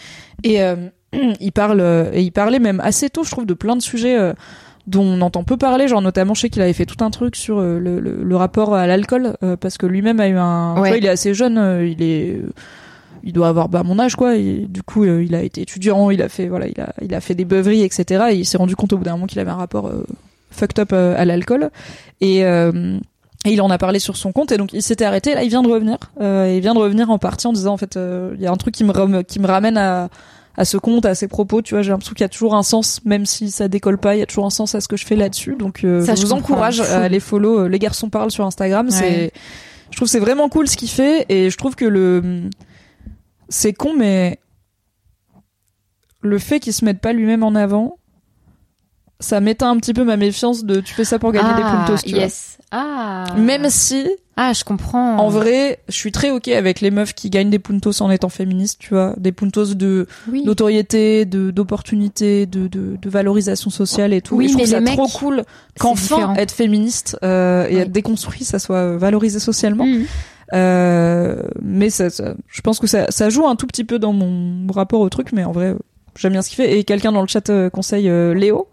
Et euh, il parle et il parlait même assez tôt, je trouve, de plein de sujets. euh, dont on entend peu parler, genre notamment je sais qu'il avait fait tout un truc sur euh, le, le, le rapport à l'alcool euh, parce que lui-même a eu un, Ouais. il est assez jeune, euh, il est, il doit avoir bah, mon âge quoi, et du coup euh, il a été étudiant, il a fait voilà, il a, il a fait des beuveries etc. Et il s'est rendu compte au bout d'un moment qu'il avait un rapport euh, fucked up euh, à l'alcool et euh, et il en a parlé sur son compte et donc il s'était arrêté. Là, il vient de revenir. Euh, il vient de revenir en partie en disant en fait, euh, il y a un truc qui me ram- qui me ramène à à ce compte, à ses propos. Tu vois, j'ai l'impression qu'il y a toujours un sens, même si ça décolle pas. Il y a toujours un sens à ce que je fais là-dessus. Donc, euh, Ça, je je vous encourage à aller follow. euh, les garçons parlent sur Instagram. C'est, je trouve c'est vraiment cool ce qu'il fait et je trouve que le c'est con, mais le fait qu'il se mette pas lui-même en avant, ça m'éteint un petit peu ma méfiance de tu fais ça pour gagner des ah, puntos, tu vois. yes. Ah. Même si, Ah, je comprends. en vrai, je suis très ok avec les meufs qui gagnent des puntos en étant féministes, tu vois, des puntos de oui. notoriété, de d'opportunité, de, de de valorisation sociale et tout. Oui, et je trouve mais ça les trop cool qu'enfin être féministe euh, et Oui. être déconstruit, ça soit valorisé socialement. Mhm. Euh, mais ça, ça- je pense que ça, ça joue un tout petit peu dans mon rapport au truc, mais en vrai, euh, j'aime bien ce qu'il fait. Et quelqu'un dans le chat euh, conseille euh, Léo,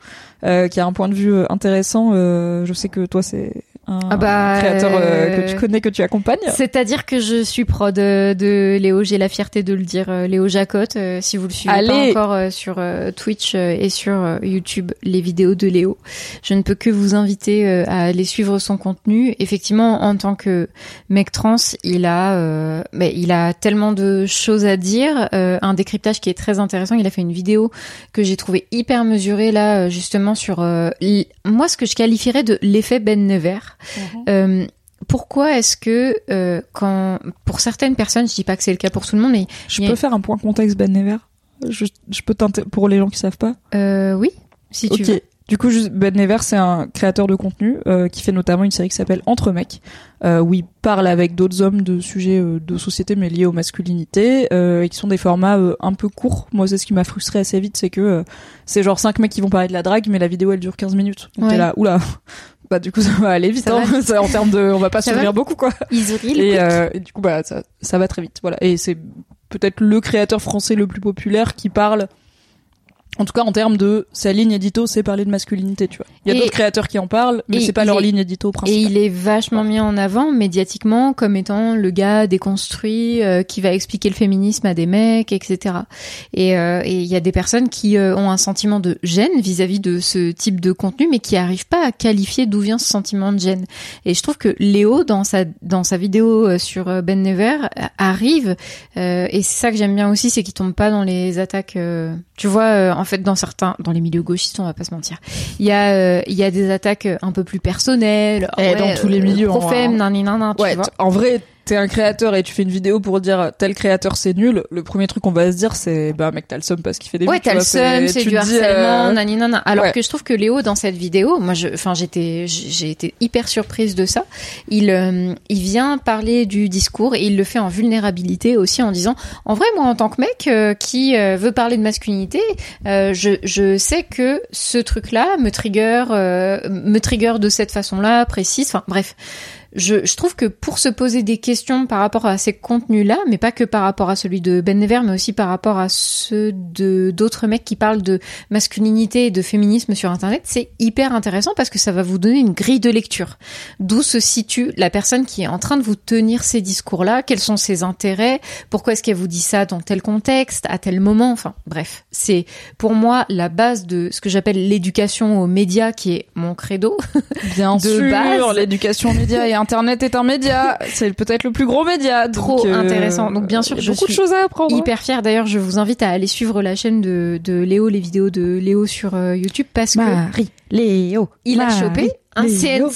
euh, qui a un point de vue intéressant. Je sais que toi, c'est un Ah bah, créateur euh, euh, que tu connais, que tu accompagnes. C'est-à-dire que je suis prod euh, de Léo, j'ai la fierté de le dire, euh, Léo Jacotte. euh, si vous le suivez Allez. pas encore euh, sur euh, Twitch euh, et sur euh, YouTube, les vidéos de Léo, je ne peux que vous inviter euh, à aller suivre son contenu. Effectivement, en tant que mec trans, il a, euh, mais il a tellement de choses à dire, euh, un décryptage qui est très intéressant. Il a fait une vidéo que j'ai trouvé hyper mesurée là, euh, justement sur euh, moi ce que je qualifierais de l'effet Ben Never. Euh, pourquoi est-ce que euh, quand pour certaines personnes, je dis pas que c'est le cas pour tout le monde, mais Je a- peux faire un point contexte Ben Never je, je peux pour les gens qui savent pas. euh, oui, si tu veux. Du coup, Ben Never, c'est un créateur de contenu euh, qui fait notamment une série qui s'appelle Entre mecs, où il parle avec d'autres hommes de sujets de société mais liés aux masculinités, et qui sont des formats un peu courts. Moi, c'est ce qui m'a frustré assez vite, c'est que c'est genre cinq mecs qui vont parler de la drague, mais la vidéo elle dure 15 minutes. Donc Ouais. t'es là, oula. Bah du coup ça va aller vite, Ça hein. va en termes de, on va pas Ça s'ouvrir va beaucoup quoi. Et, euh, et du coup, bah, ça, ça va très vite. Voilà. Et c'est peut-être le créateur français le plus populaire qui parle, en tout cas en termes de sa ligne édito, c'est parler de masculinité, tu vois. Il y a Et- d'autres créateurs qui en parlent, mais et c'est pas leur est- ligne édito Et principale. il est vachement mis en avant médiatiquement comme étant le gars déconstruit euh, qui va expliquer le féminisme à des mecs, etc. Et euh, et il y a des personnes qui euh, ont un sentiment de gêne vis-à-vis de ce type de contenu, mais qui arrivent pas à qualifier d'où vient ce sentiment de gêne. Et je trouve que Léo, dans sa dans sa vidéo euh, sur euh, Ben Never, euh, arrive euh, et c'est ça que j'aime bien aussi, c'est qu'il tombe pas dans les attaques. euh, tu vois, euh, en fait, dans certains, dans les milieux gauchistes, on va pas se mentir, il y a euh, il y a des attaques euh, un peu plus personnelles. Eh, dans tous les milieux, on Profème, va- nan, nan, nan, nan, tu Ouais, vois. en vrai, t'es un créateur et tu fais une vidéo pour dire tel créateur c'est nul. Le premier truc qu'on va se dire c'est bah mec t'as le seum parce qu'il fait des Ouais, t'as le seum, c'est du harcèlement, euh, nani, nana. Alors ouais. que je trouve que Léo, dans cette vidéo, moi, je, enfin, j'étais, j'ai été hyper surprise de ça. Il, euh, il vient parler du discours et il le fait en vulnérabilité aussi en disant, en vrai, moi, en tant que mec euh, qui euh, veut parler de masculinité, euh, je, je sais que ce truc-là me trigger, euh, me trigger de cette façon-là, précise. Enfin, bref. Je, je trouve que pour se poser des questions par rapport à ces contenus-là, mais pas que par rapport à celui de Ben Never, mais aussi par rapport à ceux de d'autres mecs qui parlent de masculinité et de féminisme sur Internet, c'est hyper intéressant parce que ça va vous donner une grille de lecture. D'où se situe la personne qui est en train de vous tenir ces discours-là, quels sont ses intérêts, pourquoi est-ce qu'elle vous dit ça dans tel contexte, à tel moment, enfin bref. C'est pour moi la base de ce que j'appelle l'éducation aux médias qui est mon credo. Bien de sûr, l'éducation aux médias et Internet est un média. C'est peut-être le plus gros média. donc, Trop euh, intéressant. Donc, bien sûr, il y a je beaucoup de choses à apprendre. hyper fière. D'ailleurs, je vous invite à aller suivre la chaîne de, de Léo, les vidéos de Léo sur euh, YouTube parce que Marie, Léo, il a chopé un. CNC pour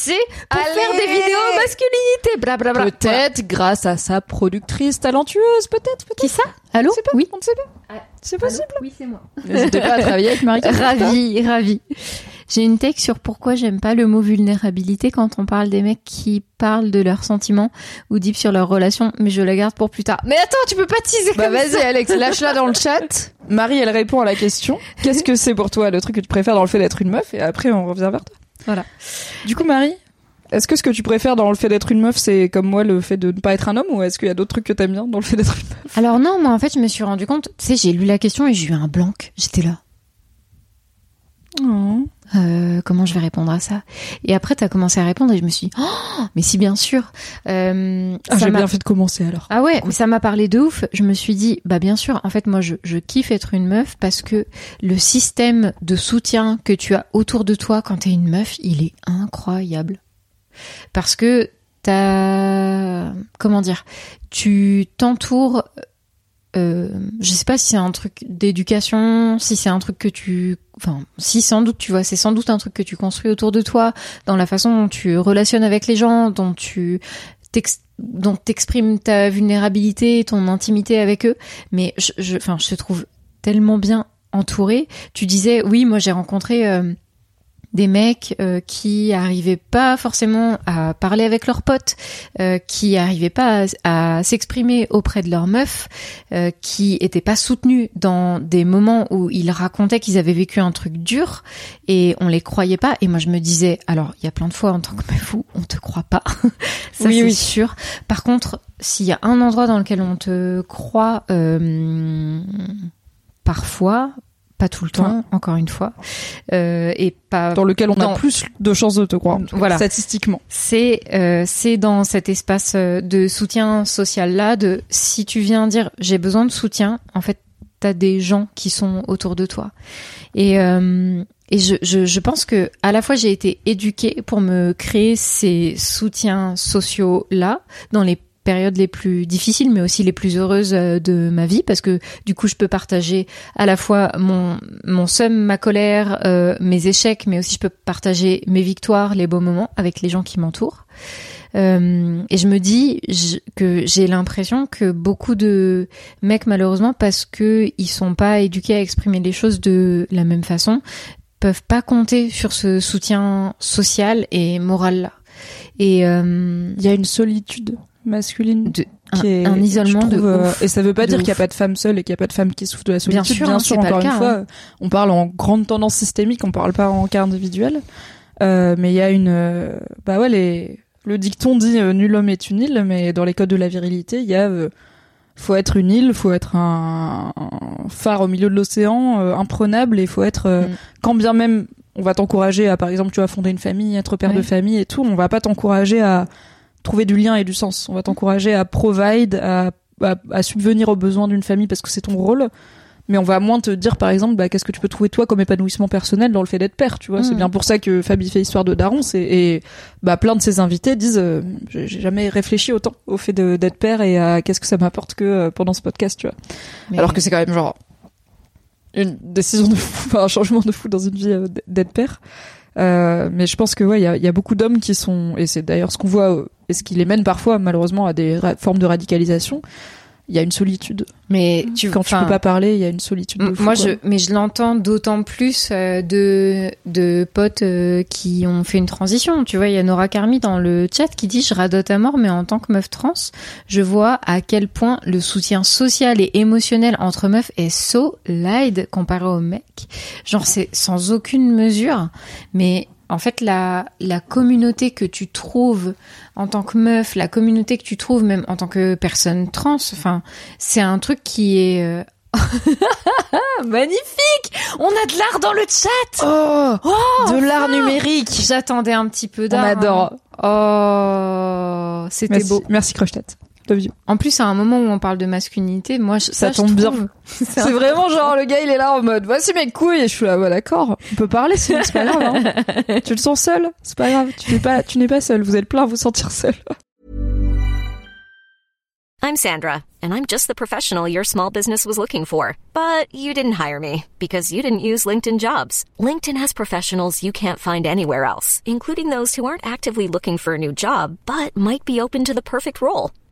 Allez faire des vidéos masculinité. Bla bla bla. Voilà. Peut-être grâce à sa productrice talentueuse, peut-être, peut-être. Qui ça Allô pas, Oui. On ne sait pas. C'est possible. Oui, c'est moi. N'hésitez pas à travailler avec Marie. Ravi, ravi. J'ai une take sur pourquoi j'aime pas le mot vulnérabilité quand on parle des mecs qui parlent de leurs sentiments ou deep sur leurs relations, mais je la garde pour plus tard. Mais attends, tu peux pas teaser Bah comme vas-y ça. Alex, lâche-la dans le chat. Marie, elle répond à la question. Qu'est-ce que c'est pour toi le truc que tu préfères dans le fait d'être une meuf? Et après, on revient vers toi. Voilà. Du coup, Marie, est-ce que ce que tu préfères dans le fait d'être une meuf, c'est comme moi le fait de ne pas être un homme Ou est-ce qu'il y a d'autres trucs que t'aimes bien dans le fait d'être une meuf? Alors non, moi en fait, je me suis rendu compte, tu sais, j'ai lu la question et j'ai eu un blanc. J'étais là. Euh, comment je vais répondre à ça? Et après, t'as commencé à répondre et je me suis dit, oh, mais si bien sûr. Euh, Ah, J'ai bien fait de commencer alors. Ah ouais, mais ça m'a parlé de ouf. Je me suis dit, bah bien sûr, en fait, moi, je, je kiffe être une meuf parce que le système de soutien que tu as autour de toi quand t'es une meuf, il est incroyable. Parce que t'as, comment dire, tu t'entoures, euh, je sais pas si c'est un truc d'éducation, si c'est un truc que tu, enfin, si sans doute, tu vois, c'est sans doute un truc que tu construis autour de toi, dans la façon dont tu relationnes avec les gens, dont tu dont t'exprimes ta vulnérabilité, ton intimité avec eux. Mais je, je, enfin, je te trouve tellement bien entouré. Tu disais, oui, moi j'ai rencontré euh, des mecs euh, qui arrivaient pas forcément à parler avec leurs potes, euh, qui arrivaient pas à, à s'exprimer auprès de leurs meufs, euh, qui étaient pas soutenus dans des moments où ils racontaient qu'ils avaient vécu un truc dur et on les croyait pas. Et moi je me disais, alors il y a plein de fois en tant que meuf où on te croit pas, ça Oui, c'est oui. sûr. Par contre, s'il y a un endroit dans lequel on te croit, euh, parfois, pas tout le temps, encore une fois, euh, et pas dans lequel on dans- a plus de chances de te croire. Voilà. Statistiquement. c'est euh, c'est dans cet espace euh, de soutien social là de si tu viens dire j'ai besoin de soutien en fait t'as des gens qui sont autour de toi et euh, et je, je je pense que à la fois j'ai été éduquée pour me créer ces soutiens sociaux là dans les périodes les plus difficiles mais aussi les plus heureuses euh, de ma vie parce que du coup je peux partager à la fois mon mon seum ma colère euh, mes échecs mais aussi je peux partager mes victoires les beaux moments avec les gens qui m'entourent euh, et je me dis que j'ai l'impression que beaucoup de mecs, malheureusement, parce que ils sont pas éduqués à exprimer les choses de la même façon, peuvent pas compter sur ce soutien social et moral là. Et Il y a une solitude masculine de, qui est, un isolement de euh, ouf. et ça veut pas dire qu'il y a pas de femmes seules et qu'il y a pas de femmes qui souffrent de la solitude. Bien sûr, hein, c'est pas encore une cas, fois, hein. on parle en grande tendance systémique, on parle pas en cas individuel. Euh, mais il y a une, euh, bah ouais, les, le dicton dit euh, nul homme est une île, mais dans les codes de la virilité, il y a, faut être une île, faut être un, un phare au milieu de l'océan, imprenable, et faut être, Mm. quand bien même on va t'encourager à, par exemple, tu vas fonder une famille, être père de famille et tout, on va pas t'encourager à trouver du lien et du sens. On va t'encourager à provide, à, à, à subvenir aux besoins d'une famille parce que c'est ton rôle. Mais on va moins te dire, par exemple, bah, qu'est-ce que tu peux trouver toi comme épanouissement personnel dans le fait d'être père, tu vois. C'est Mm. bien pour ça que Fabi fait histoire de daron. Et, bah, plein de ses invités disent, euh, j'ai jamais réfléchi autant au fait d'être père et à qu'est-ce que ça m'apporte que euh, pendant ce podcast, tu vois. Mais- Alors que c'est quand même genre une décision de fou, enfin, un changement de fou dans une vie euh, d'être père. Euh, mais je pense que ouais, il y a, beaucoup d'hommes qui sont, et c'est d'ailleurs ce qu'on voit, euh, et ce qui les mène parfois malheureusement à des formes de radicalisation. Il y a une solitude. mais tu Quand tu peux pas parler, il y a une solitude. De M- fou, Moi, quoi. je, mais je l'entends d'autant plus euh, de de potes euh, qui ont fait une transition. Tu vois, il y a Nora Carmi dans le chat qui dit je radote à mort, mais en tant que meuf trans, je vois à quel point le soutien social et émotionnel entre meufs est so light comparé aux mecs. Genre, c'est sans aucune mesure, mais en fait, la, la communauté que tu trouves en tant que meuf, la communauté que tu trouves même en tant que personne trans, enfin, c'est un truc qui est euh, Magnifique On a de l'art dans le chat Oh, de l'art numérique. J'attendais un petit peu On d'art. adore. hein. Oh, c'était beau. merci Crochet. En plus, à un moment où on parle de masculinité, moi, je- ça, Ça je tombe bien. C'est un- vraiment genre le gars il est là en mode voici mes couilles et je suis là ouais d'accord on peut parler sinon c'est pas grave hein. tu le sens seul c'est pas grave tu n'es pas tu n'es pas seul vous êtes plein à vous sentir seul I'm Sandra, and I'm just the professional your small business was looking for. But you didn't hire me because you didn't use LinkedIn jobs. LinkedIn has professionals you can't find anywhere else, including those who aren't actively looking for a new job but might be open to the perfect role,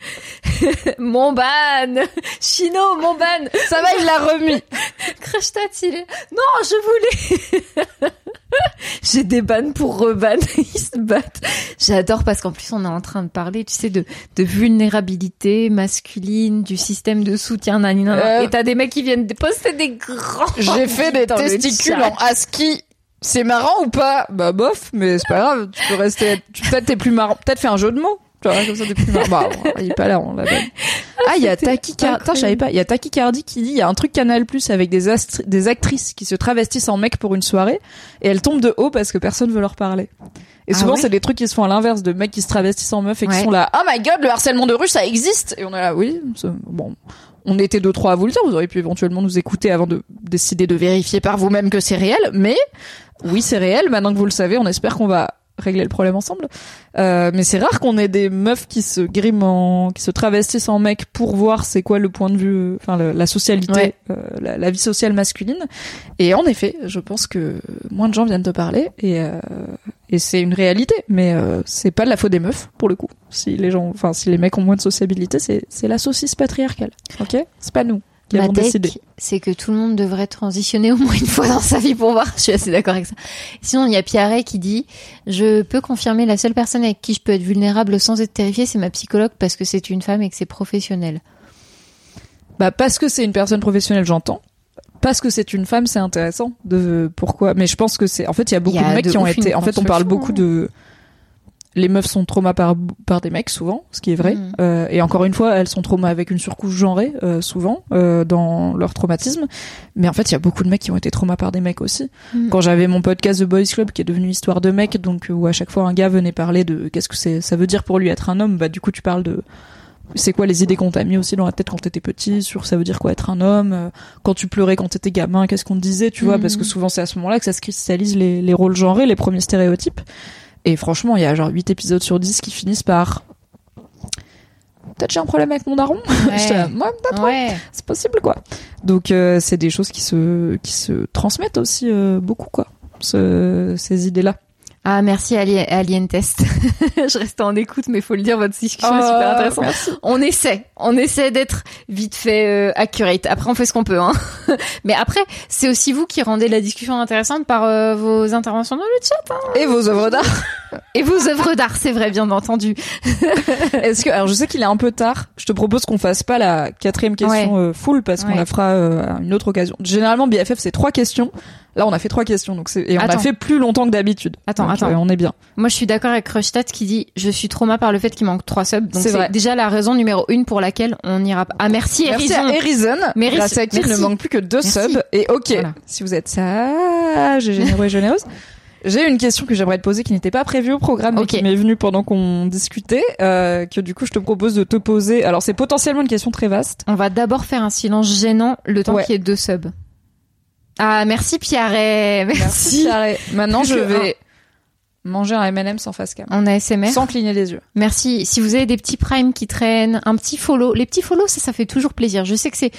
Mon ban. Chino, mon ban. Ça va il l'a remis. Crashtat, il est... Non, je voulais. J'ai des bans pour reban, ils se battent. J'adore parce qu'en plus on est en train de parler, tu sais, de, de vulnérabilité masculine, du système de soutien, nanana. Euh. Et t'as des mecs qui viennent poster des grands... j'ai fait des testicules en ASCII. C'est marrant ou pas? Bah bof mais c'est pas grave. Tu peux rester peut-être t'es plus marrant. Peut-être faire un jeu de mots vois comme ça marrant bah bon, il est pas là on l'a donne. ah il y a tachycardie Putain, je savais pas. Il y a tachycardie qui dit il y a un truc Canal Plus avec des astri- des actrices qui se travestissent en mec pour une soirée et elles tombent de haut parce que personne veut leur parler. Et Ah souvent ouais c'est des trucs qui se font à l'inverse de mecs qui se travestissent en meuf et qui Ouais. sont là oh my god le harcèlement de rue ça existe! Et on est là oui bon. On était deux trois à vous le dire vous auriez pu éventuellement nous écouter avant de décider de vérifier par vous-même que c'est réel mais oui c'est réel. Maintenant que vous le savez on espère qu'on va régler le problème ensemble euh, mais c'est rare qu'on ait des meufs qui se griment en, qui se travestissent en mec pour voir c'est quoi le point de vue, enfin le- la socialité, Ouais. euh, la, la vie sociale masculine. Et en effet, je pense que moins de gens viennent te parler et euh, et c'est une réalité. Mais c'est pas de la faute des meufs pour le coup. Si les gens, enfin si les mecs ont moins de sociabilité, c'est c'est la saucisse patriarcale. Ok, c'est pas nous qui Ma avons décidé. c'est que tout le monde devrait transitionner au moins une fois dans sa vie pour voir. Je suis assez d'accord avec ça. Sinon, il y a Pierre qui dit Je peux confirmer la seule personne avec qui je peux être vulnérable sans être terrifiée, c'est ma psychologue parce que c'est une femme et que c'est professionnel. Bah parce que c'est une personne professionnelle, j'entends. Parce que c'est une femme, c'est intéressant. De pourquoi? Mais je pense que c'est. En fait, il y a beaucoup Il y a de mecs de qui ont été. En fait, on parle beaucoup de. Les meufs sont traumas par par des mecs souvent, ce qui est vrai. Mhm. Euh, et encore une fois, elles sont traumas avec une surcouche genrée euh, souvent euh, dans leur traumatisme. Mais en fait, il y a beaucoup de mecs qui ont été traumas par des mecs aussi. Mhm. Quand j'avais mon podcast The Boys Club qui est devenu Histoire de mecs, donc euh, où à chaque fois un gars venait parler de qu'est-ce que c'est, ça veut dire pour lui être un homme. Bah du coup, tu parles de c'est quoi les idées qu'on t'a mis aussi dans la tête quand t'étais petit sur ça veut dire quoi être un homme euh, quand tu pleurais quand t'étais gamin qu'est-ce qu'on te disait tu vois parce que souvent c'est à ce moment-là que ça se cristallise les, les rôles genrés les premiers stéréotypes et franchement il y a genre 8 épisodes sur 10 qui finissent par peut-être j'ai un problème avec mon daron. Là, moi peut-être Ouais. c'est possible quoi. Donc euh, c'est des choses qui se qui se transmettent aussi euh, beaucoup quoi ce- ces idées là Ah, merci Ali- Alien Test. je reste en écoute, mais faut le dire, votre discussion est super intéressante. On essaie, on essaie d'être vite fait euh, accurate. Après, on fait ce qu'on peut. Hein. mais après, c'est aussi vous qui rendez la discussion intéressante par euh, vos interventions dans le chat hein. et vos œuvres d'art et vos œuvres d'art, c'est vrai, bien entendu. Est-ce que alors je sais qu'il est un peu tard. Je te propose qu'on fasse pas la quatrième question euh, full parce qu'on la fera à une autre occasion. Généralement BFF c'est trois questions. Là on a fait trois questions donc c'est et on Attends. a fait plus longtemps que d'habitude. Attends, Donc, attends. euh, on est bien. Moi, je suis d'accord avec Crushtat qui dit je suis trauma par le fait qu'il manque trois subs. Donc C'est déjà la raison numéro une pour laquelle on ira. pas. Ah merci, Merci Horizon. à Horizon. Merci. grâce à qui il ne Merci. manque plus que deux Merci. subs. Et ok, Voilà. si vous êtes sage et généreux et généreuse. J'ai une question que j'aimerais te poser qui n'était pas prévue au programme mais qui m'est venue pendant qu'on discutait, euh, que du coup je te propose de te poser. Alors c'est potentiellement une question très vaste. On va d'abord faire un silence gênant le temps Ouais. qu'il y ait deux subs. Ah merci Pierre. Merci. Carré. Maintenant Plus je vais manger un M&M sans face cam. On a SMR. Sans cligner les yeux. Merci. Si vous avez des petits primes qui traînent, un petit follow, les petits follow, ça, ça fait toujours plaisir. Je sais que c'est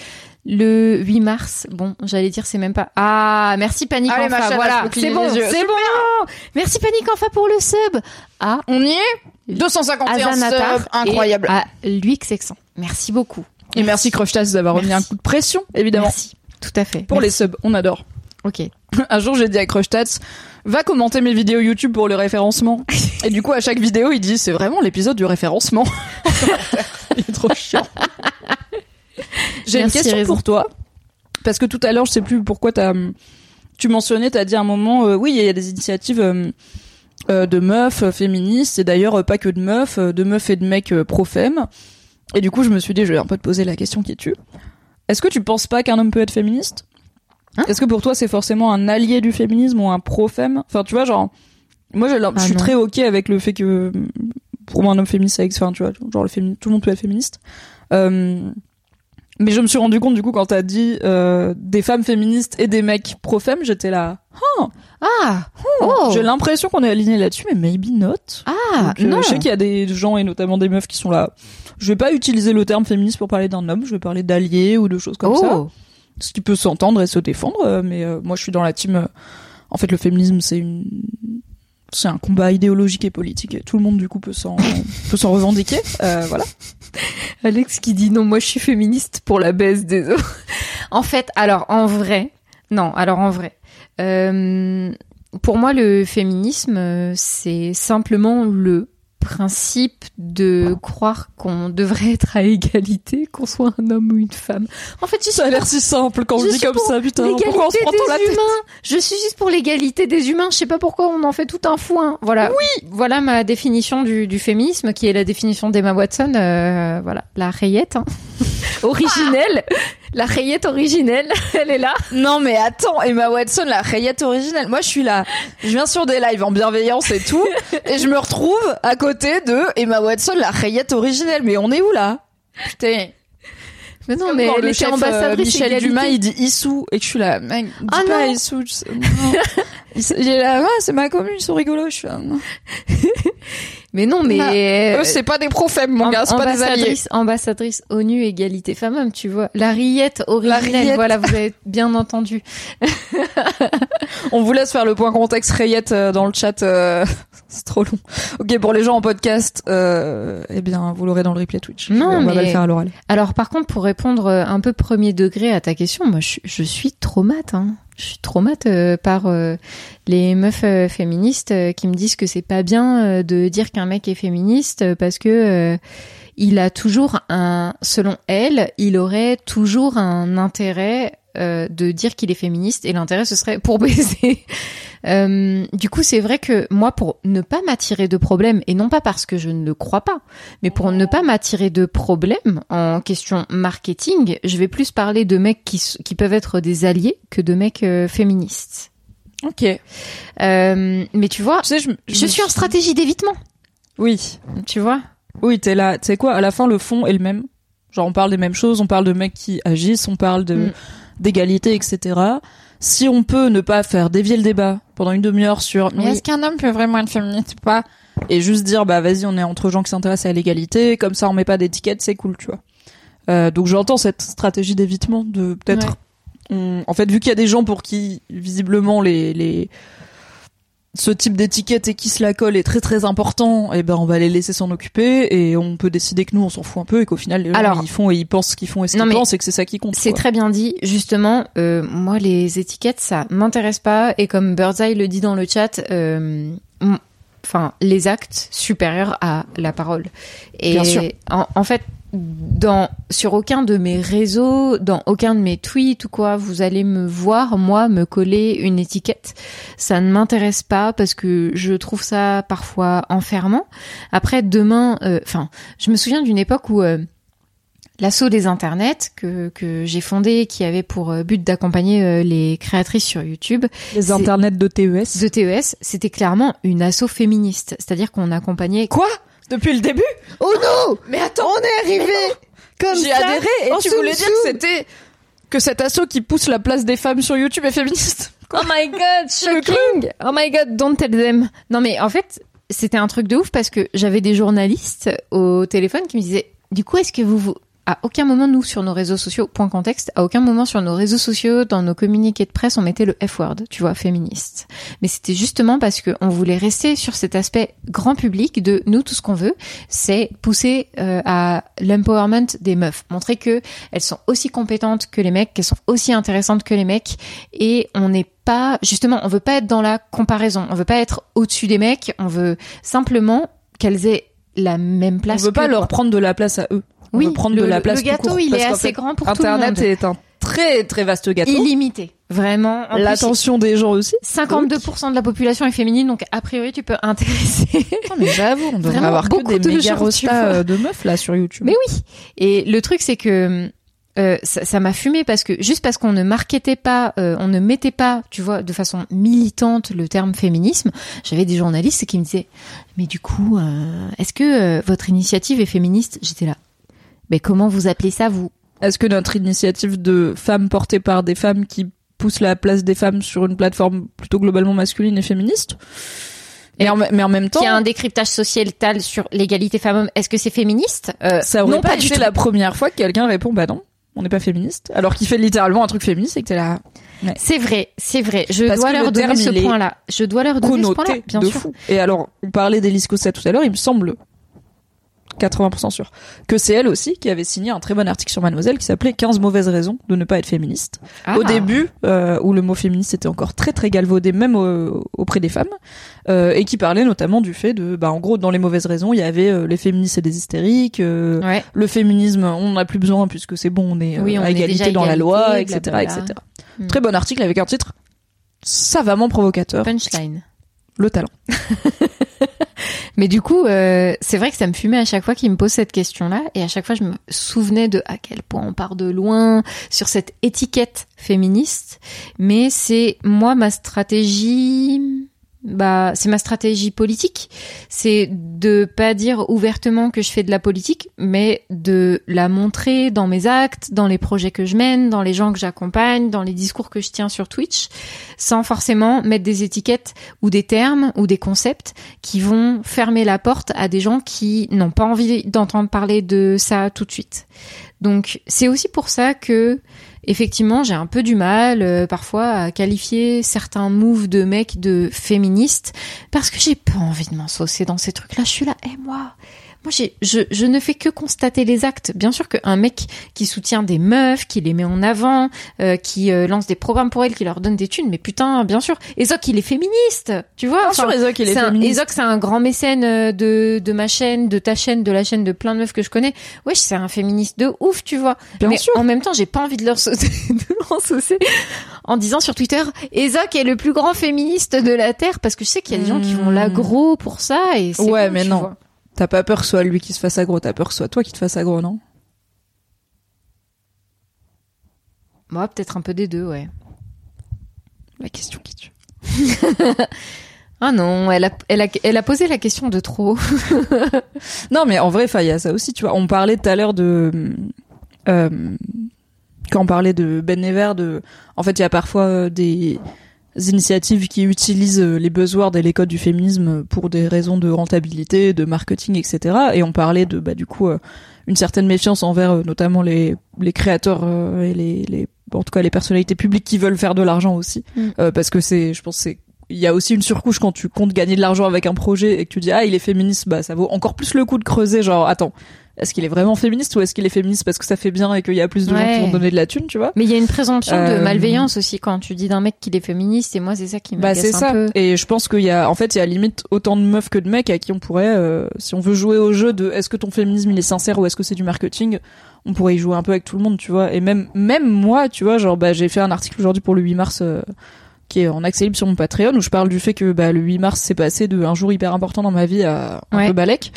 le 8 mars. Bon, j'allais dire c'est même pas. Ah, merci Panique Allez, Enfa. Voilà, c'est bon, c'est bon. Merci Panique Enfa pour le sub. Ah, On y est? 251 Azanatar subs, incroyable. Et à Luix. Merci beaucoup. Et merci Crochetas d'avoir remis un Merci. coup de pression, évidemment. Merci. Tout à fait. Pour Merci. les subs, on adore. Ok. Un jour, j'ai dit à Crushtats, va commenter mes vidéos YouTube pour le référencement. Et du coup, à chaque vidéo, il dit, c'est vraiment l'épisode du référencement. il est trop chiant. J'ai une question raison. pour toi. Parce que tout à l'heure, je sais plus pourquoi t'as, tu mentionnais, t'as dit à un moment, euh, oui, il y a des initiatives euh, euh, de meufs féministes, et d'ailleurs pas que de meufs, de meufs et de mecs pro-femme. Et du coup, je me suis dit, je vais un peu te poser la question qui tue. Est-ce que tu penses pas qu'un homme peut être féministe Hein Est-ce que pour toi c'est forcément un allié du féminisme ou un pro-femme Enfin, tu vois, genre, moi l'im- Ah je suis non. très ok avec le fait que pour moi un homme féministe, existe. Enfin, tu vois, genre le tout le monde peut être féministe. Euh, mais je me suis rendu compte du coup quand t'as dit euh, des femmes féministes et des mecs pro-femmes, j'étais là. Ah. Oh. J'ai l'impression qu'on est aligné là-dessus, mais maybe not. Ah. Donc, euh, non. je sais qu'il y a des gens et notamment des meufs qui sont là. Je vais pas utiliser le terme féministe pour parler d'un homme, je vais parler d'allié ou de choses comme ça. Oh. Ce qui peut s'entendre et se défendre, euh, mais euh, moi je suis dans la team. euh, en fait, le féminisme c'est une, c'est un combat idéologique et politique et tout le monde du coup peut s'en peut s'en revendiquer. Euh, voilà. Alex qui dit non, moi je suis féministe pour la baisse des autres. en fait, alors en vrai, non, alors en vrai, euh, pour moi le féminisme c'est simplement le principe de croire qu'on devrait être à égalité, qu'on soit un homme ou une femme. En fait, je Ça a l'air si simple quand Je on dit comme ça, putain. Pourquoi on se prend tant la des tête humains. Je suis juste pour l'égalité des humains. Je sais pas pourquoi on en fait tout un foin. Voilà. Oui. Voilà ma définition du, du féminisme, qui est la définition d'Emma Watson. euh, voilà, la rayette hein. originelle. La rayette originelle, elle est là. Non mais attends, Emma Watson, la rayette originelle. Moi je suis là, je viens sur des lives en bienveillance et tout, et je me retrouve à côté de Emma Watson, la rayette originelle. Mais on est où là? Putain. Mais non, mais le chef, euh, ambassadrice Michel égalité. Dumas, il dit Issou, et que je suis là, mec, dis Ah pas non. Issou. je sais- non. il, est là, ah, c'est ma commune, ils sont rigolos. Je suis là, non. Mais non, mais Eux, c'est pas des profèmes, mon gars, c'est pas des alliés. ambassadrice, ambassadrice ONU égalité femmes-hommes, tu vois. La rillette originelle, rillette. voilà, vous avez bien entendu. On vous laisse faire le point contexte rayette euh, dans le chat. euh, c'est trop long. Ok, pour les gens en podcast, euh, eh bien, vous l'aurez dans le replay Twitch. Non, on va mais- pas le faire à l'oral. Alors par contre, pour répondre euh, un peu premier degré à ta question, moi je, suis- je suis traumate. Hein. Je suis traumate euh, par euh, les meufs euh, féministes euh, qui me disent que c'est pas bien de dire qu'un mec est féministe parce que il a toujours un, selon elle, il aurait toujours un intérêt de dire qu'il est féministe et l'intérêt ce serait pour baiser. Euh, du coup, c'est vrai que moi, pour ne pas m'attirer de problème, et non pas parce que je ne le crois pas, mais pour ne pas m'attirer de problème en question marketing, je vais plus parler de mecs qui, qui peuvent être des alliés que de mecs euh, féministes. Ok. Tu Euh, mais tu vois, sais, je, je suis en stratégie d'évitement, Oui. tu vois? Oui, t'es là. Tu sais quoi À la fin, le fond est le même. Genre, on parle des mêmes choses. On parle de mecs qui agissent. On parle de Mm. d'égalité, etc. Si on peut ne pas faire dévier le débat pendant une demi-heure sur mais Oui. est-ce qu'un homme peut vraiment être féministe ou pas et juste dire bah vas-y on est entre gens qui s'intéressent à l'égalité comme ça on met pas d'étiquette c'est cool tu vois euh, donc j'entends cette stratégie d'évitement de peut-être on- en fait vu qu'il y a des gens pour qui visiblement les les ce type d'étiquette et qui se la colle est très très important, et ben on va les laisser s'en occuper et on peut décider que nous on s'en fout un peu et qu'au final les gens Alors- ils font et ils pensent ce qu'ils font et ce qu'ils pensent et que c'est ça qui compte. C'est très bien dit. Justement, euh, moi, les étiquettes, ça m'intéresse pas. Et comme Birdseye le dit dans le chat, euh, enfin, les actes supérieurs à la parole. Et Bien sûr. En, en fait, dans sur aucun de mes réseaux, dans aucun de mes tweets ou quoi, vous allez me voir moi me coller une étiquette. Ça ne m'intéresse pas parce que je trouve ça parfois enfermant. Après, demain, euh, enfin, je me souviens d'une époque où euh, L'assaut des internets que, que j'ai fondé, qui avait pour euh, but d'accompagner euh, les créatrices sur YouTube Les internets de TES. de TES, c'était clairement une asso féministe. C'est-à-dire qu'on accompagnait... Quoi? Depuis le début. Oh non Mais attends, On est arrivé comme ça adhéré et tu voulais dire que c'était que cet assaut qui pousse la place des femmes sur YouTube est féministe. Oh my god, shocking. Oh my god, don't tell them. Non mais en fait, c'était un truc de ouf parce que j'avais des journalistes au téléphone qui me disaient du coup, est-ce que vous vous à aucun moment nous sur nos réseaux sociaux point contexte à aucun moment sur nos réseaux sociaux dans nos communiqués de presse on mettait le F word tu vois féministe. Mais c'était justement parce que on voulait rester sur cet aspect grand public de nous tout ce qu'on veut c'est pousser euh, à l'empowerment des meufs. Montrer que elles sont aussi compétentes que les mecs qu'elles sont aussi intéressantes que les mecs. Et on n'est pas justement on veut pas être dans la comparaison. On veut pas être au-dessus des mecs. On veut simplement qu'elles aient la même On place veut pas leur prendre de la place à eux. Oui prendre le, de la place le gâteau court, il est assez fait, grand pour Internet tout le monde est un très très vaste gâteau. illimité vraiment L'attention des gens aussi. 52% de la population est féminine donc a priori tu peux intéresser Non, mais j'avoue, on devrait avoir que des de méga rostas euh, de meufs là sur YouTube. Mais oui. Et le truc, c'est que euh, ça ça m'a fumé parce que juste parce qu'on ne marketait pas, euh, on ne mettait pas, tu vois, de façon militante le terme féminisme, j'avais des journalistes qui me disaient, mais du coup, euh, est-ce que euh, votre initiative est féministe? J'étais là. Mais comment vous appelez ça, vous? Est-ce que notre initiative de femmes portée par des femmes qui pousse la place des femmes sur une plateforme plutôt globalement masculine et féministe? Et en, mais en même temps, Qui a un décryptage sociétal sur l'égalité femmes-hommes, est-ce que c'est féministe? Euh, ça aurait Non, pas, pas du été tout. la première fois que quelqu'un répond bah non, on n'est pas féministe, alors qu'il fait littéralement un truc féministe et que t'es là C'est vrai, c'est vrai. Je Parce dois leur le donner ce il point-là. Je dois leur donner ce point-là, bien sûr. fou. Et alors, on parlait d'Elise Costa tout à l'heure, il me semble 80% sûr que c'est elle aussi qui avait signé un très bon article sur Mademoiselle qui s'appelait 15 mauvaises raisons de ne pas être féministe. Ah. Au début, euh, où le mot féministe était encore très très galvaudé même au- auprès des femmes, euh, et qui parlait notamment du fait de, bah en gros dans les mauvaises raisons, il y avait euh, les féministes et des hystériques, Ouais. le féminisme, on n'a plus besoin puisque c'est bon, on est, Oui, on à est égalité dans la loi, etc., blablabla. etc. Hmm. Très bon article avec un titre savamment provocateur, Punchline. le talent. Mais du coup, euh, c'est vrai que ça me fumait à chaque fois qu'il me pose cette question-là, et à chaque fois je me souvenais de à quel point on part de loin sur cette étiquette féministe. Mais c'est moi ma stratégie. Bah, c'est ma stratégie politique. C'est de pas dire ouvertement que je fais de la politique, mais de la montrer dans mes actes, dans les projets que je mène, dans les gens que j'accompagne, dans les discours que je tiens sur Twitch, sans forcément mettre des étiquettes ou des termes ou des concepts qui vont fermer la porte à des gens qui n'ont pas envie d'entendre parler de ça tout de suite. Donc c'est aussi pour ça que effectivement j'ai un peu du mal euh, parfois à qualifier certains moves de mecs de féministes parce que j'ai pas envie de m'en saucer dans ces trucs-là. Je suis là, et moi, Moi, j'ai- je, je ne fais que constater les actes. Bien sûr qu'un mec qui soutient des meufs, qui les met en avant, euh, qui euh, lance des programmes pour elles, qui leur donne des thunes, mais putain, bien sûr. Ezoc, il est féministe, tu vois. Bien sûr, Ezoc, il est féministe. Ezoc, c'est un grand mécène euh, de, de ma chaîne, de ta chaîne, de la chaîne de plein de meufs que je connais. Wesh, c'est un féministe de ouf, tu vois. Bien mais sûr. en même temps, j'ai pas envie de leur saucer, de leur saucer en disant sur Twitter, Ezoc est le plus grand féministe de la Terre, parce que je sais qu'il y a des gens qui vont Hmm. l'aggro pour ça, et c'est Ouais, bon, mais non. vois. T'as pas peur soit lui qui se fasse aggro, t'as peur que ce soit toi qui te fasses aggro, non? Moi, peut-être un peu des deux, ouais. La question qui tue. Ah non, elle a, elle a, elle a posé la question de trop. Non, mais en vrai, il y a ça aussi, tu vois. On parlait tout à l'heure de... euh, quand on parlait de Ben Never, de... En fait, il y a parfois euh, des initiatives qui utilisent euh, les buzzwords et les codes du féminisme pour des raisons de rentabilité, de marketing, etc. Et on parlait de, bah, du coup, euh, une certaine méfiance envers euh, notamment les, les créateurs et les, les, en tout cas, les personnalités publiques qui veulent faire de l'argent aussi. Mm. Euh, parce que c'est, je pense, c'est il y a aussi une surcouche quand tu comptes gagner de l'argent avec un projet et que tu dis ah il est féministe bah ça vaut encore plus le coup de creuser genre attends est-ce qu'il est vraiment féministe ou est-ce qu'il est féministe parce que ça fait bien et qu'il y a plus de gens qui vont donner de la thune tu vois? Mais il y a une présomption de Euh, malveillance aussi quand tu dis d'un mec qu'il est féministe, et moi, c'est ça qui bah m'agace c'est ça. peu. et je pense qu'il y a en fait il y a limite autant de meufs que de mecs à qui on pourrait euh, si on veut jouer au jeu de est-ce que ton féminisme il est sincère ou est-ce que c'est du marketing on pourrait y jouer un peu avec tout le monde tu vois. Et même même moi tu vois genre bah j'ai fait un article aujourd'hui pour le 8 mars euh, qui est en accès libre sur mon Patreon où je parle du fait que bah, le 8 mars s'est passé de un jour hyper important dans ma vie à un Ouais. peu balèque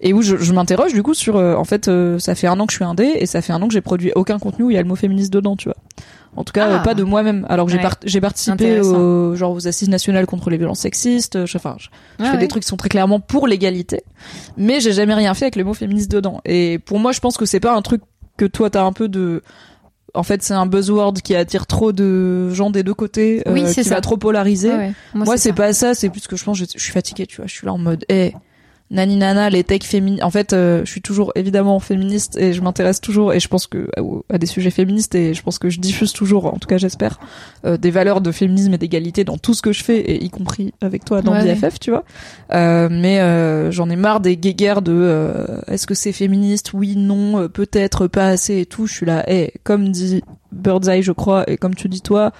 et où je, je m'interroge du coup sur euh, en fait euh, ça fait un an que je suis indé et ça fait un an que j'ai produit aucun contenu où il y a le mot féministe dedans tu vois en tout cas Ah. euh, pas de moi-même alors que j'ai Ouais. part- j'ai participé au genre aux assises nationales contre les violences sexistes euh, je, enfin je, je Ouais, fais des trucs qui sont très clairement pour l'égalité mais j'ai jamais rien fait avec le mot féministe dedans et pour moi je pense que c'est pas un truc que toi t'as un peu de en fait c'est un buzzword qui attire trop de gens des deux côtés euh, Oui, c'est qui ça. va trop polariser Ouais, ouais. moi, c'est pas ça, c'est plus que je pense je, je suis fatiguée, tu vois. Je suis là en mode, eh, nani nana, les techs féministes. En fait, euh, je suis toujours évidemment féministe et je m'intéresse toujours et je pense que à, des sujets féministes et je pense que je diffuse toujours, en tout cas j'espère, euh, des valeurs de féminisme et d'égalité dans tout ce que je fais et y compris avec toi dans Ouais, BFF, tu vois. Euh, mais j'en ai marre des guéguerres de est-ce que c'est féministe? Oui, non, peut-être, pas assez et tout. Je suis là, eh, comme dit Birdseye, je crois, et comme tu dis toi.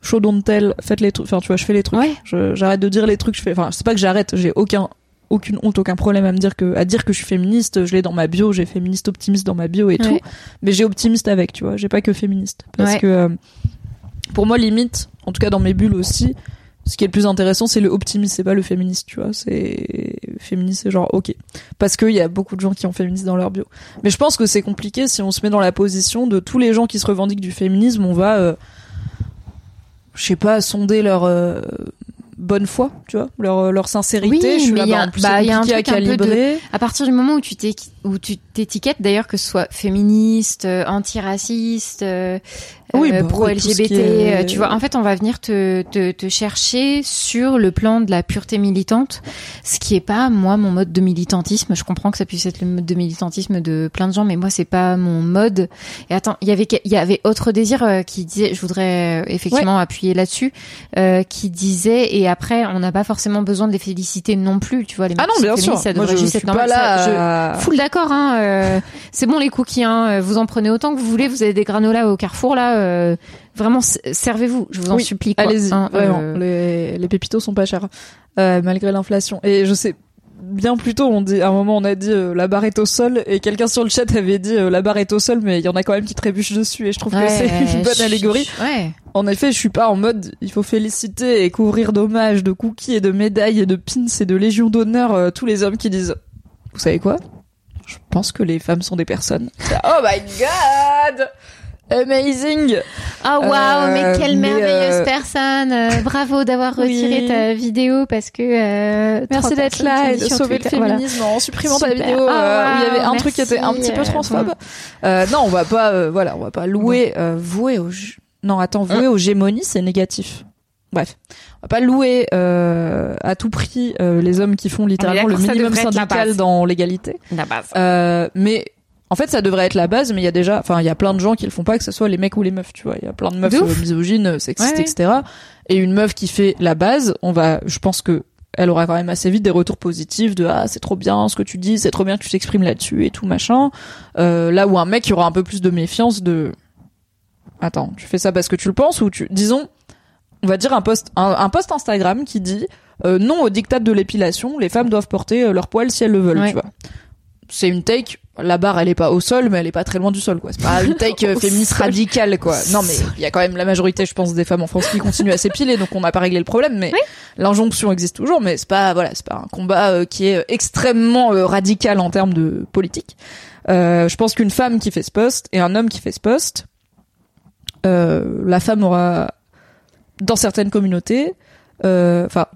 Show don't tell, faites les trucs. Enfin, tu vois, je fais les trucs. Ouais. J'arrête de dire les trucs. Je fais. Enfin, c'est pas que j'arrête. J'ai aucun, aucune honte, aucun problème à me dire que, à dire que je suis féministe. Je l'ai dans ma bio. J'ai féministe optimiste dans ma bio et tout. Mais j'ai optimiste avec. Tu vois. J'ai pas que féministe. Parce Ouais. que euh, pour moi, limite, en tout cas dans mes bulles aussi, ce qui est le plus intéressant, c'est le optimiste. C'est pas le féministe. Tu vois. C'est féministe. C'est genre ok. Parce qu'il y a beaucoup de gens qui ont féministe dans leur bio. Mais je pense que c'est compliqué si on se met dans la position de tous les gens qui se revendiquent du féminisme. On va euh, je sais pas, sonder leur euh, bonne foi, tu vois, leur, leur sincérité. Oui, je suis là, bah, bah, il y a un à truc un peu de- calibrer. À partir du moment où tu t'équi- où tu t'étiquettes, d'ailleurs, que ce soit féministe, euh, antiraciste, euh, Oui, euh, bah, pro LGBT, est- euh, tu vois, en fait, on va venir te, te, te chercher sur le plan de la pureté militante, ce qui est pas moi mon mode de militantisme. Je comprends que ça puisse être le mode de militantisme de plein de gens, mais moi c'est pas mon mode. Et attends, il y avait il y avait autre désir euh, qui disait, je voudrais effectivement appuyer là-dessus, euh, qui disait et après on n'a pas forcément besoin de les féliciter non plus, tu vois les Ah non, bien sûr. ça Moi, je juste suis être pas normal. là. Ça, je- Full d'accord, hein. euh, c'est bon les cookies, hein. Vous en prenez autant que vous voulez. Vous avez des granolas au Carrefour là. Euh, vraiment, servez-vous. Je vous en Oui, supplie. Allez-y, hein, vraiment. euh, Les, les pépitos sont pas chers, euh, malgré l'inflation. Et je sais, bien plus tôt, on dit, à un moment, on a dit euh, la barre est au sol, et quelqu'un sur le chat avait dit euh, la barre est au sol, mais il y en a quand même qui trébuchent dessus, et je trouve que c'est une bonne allégorie. Ouais. En effet, je suis pas en mode il faut féliciter et couvrir d'hommages, de cookies et de médailles et de pins et de légion d'honneur euh, tous les hommes qui disent Vous savez quoi? Je pense que les femmes sont des personnes. oh my god Amazing Ah waouh, Euh, mais quelle mais, merveilleuse euh, personne. Euh, bravo d'avoir retiré Oui. ta vidéo parce que euh, Merci d'être là et de sauver le voilà. féminisme en supprimant ta vidéo euh, Ah, où il y avait un truc qui était un petit peu euh, transphobe. Euh, non, on va pas, euh, voilà, on va pas louer, euh, vouer au, non, attends, vouer aux gémonies, c'est négatif. Bref, on va pas louer euh, à tout prix euh, les hommes qui font littéralement le minimum syndical dans l'égalité. La base. Euh, mais en fait, ça devrait être la base, mais il y a déjà, enfin, il y a plein de gens qui le font pas, que ce soit les mecs ou les meufs, tu vois. Il y a plein de meufs De euh, misogynes, sexistes, Ouais, ouais. etc. Et une meuf qui fait la base, on va, je pense que elle aura quand même assez vite des retours positifs de ah c'est trop bien ce que tu dis, c'est trop bien que tu t'exprimes là-dessus et tout machin. Euh, là où un mec il aura un peu plus de méfiance de attends tu fais ça parce que tu le penses ou tu disons on va dire un post un, un post Instagram qui dit euh, non au diktat de l'épilation, les femmes doivent porter euh, leur poil si elles le veulent, Ouais. tu vois. C'est une take, la barre elle est pas au sol, mais elle est pas très loin du sol, quoi. C'est pas une take euh, féministe sol. radicale, quoi. Non, mais il y a quand même la majorité, je pense, des femmes en France qui continuent à s'épiler, donc on n'a pas réglé le problème, mais l'injonction existe toujours, mais c'est pas, voilà, c'est pas un combat euh, qui est extrêmement euh, radical en termes de politique. Euh, je pense qu'une femme qui fait ce poste et un homme qui fait ce poste, euh, la femme aura, dans certaines communautés, euh, enfin,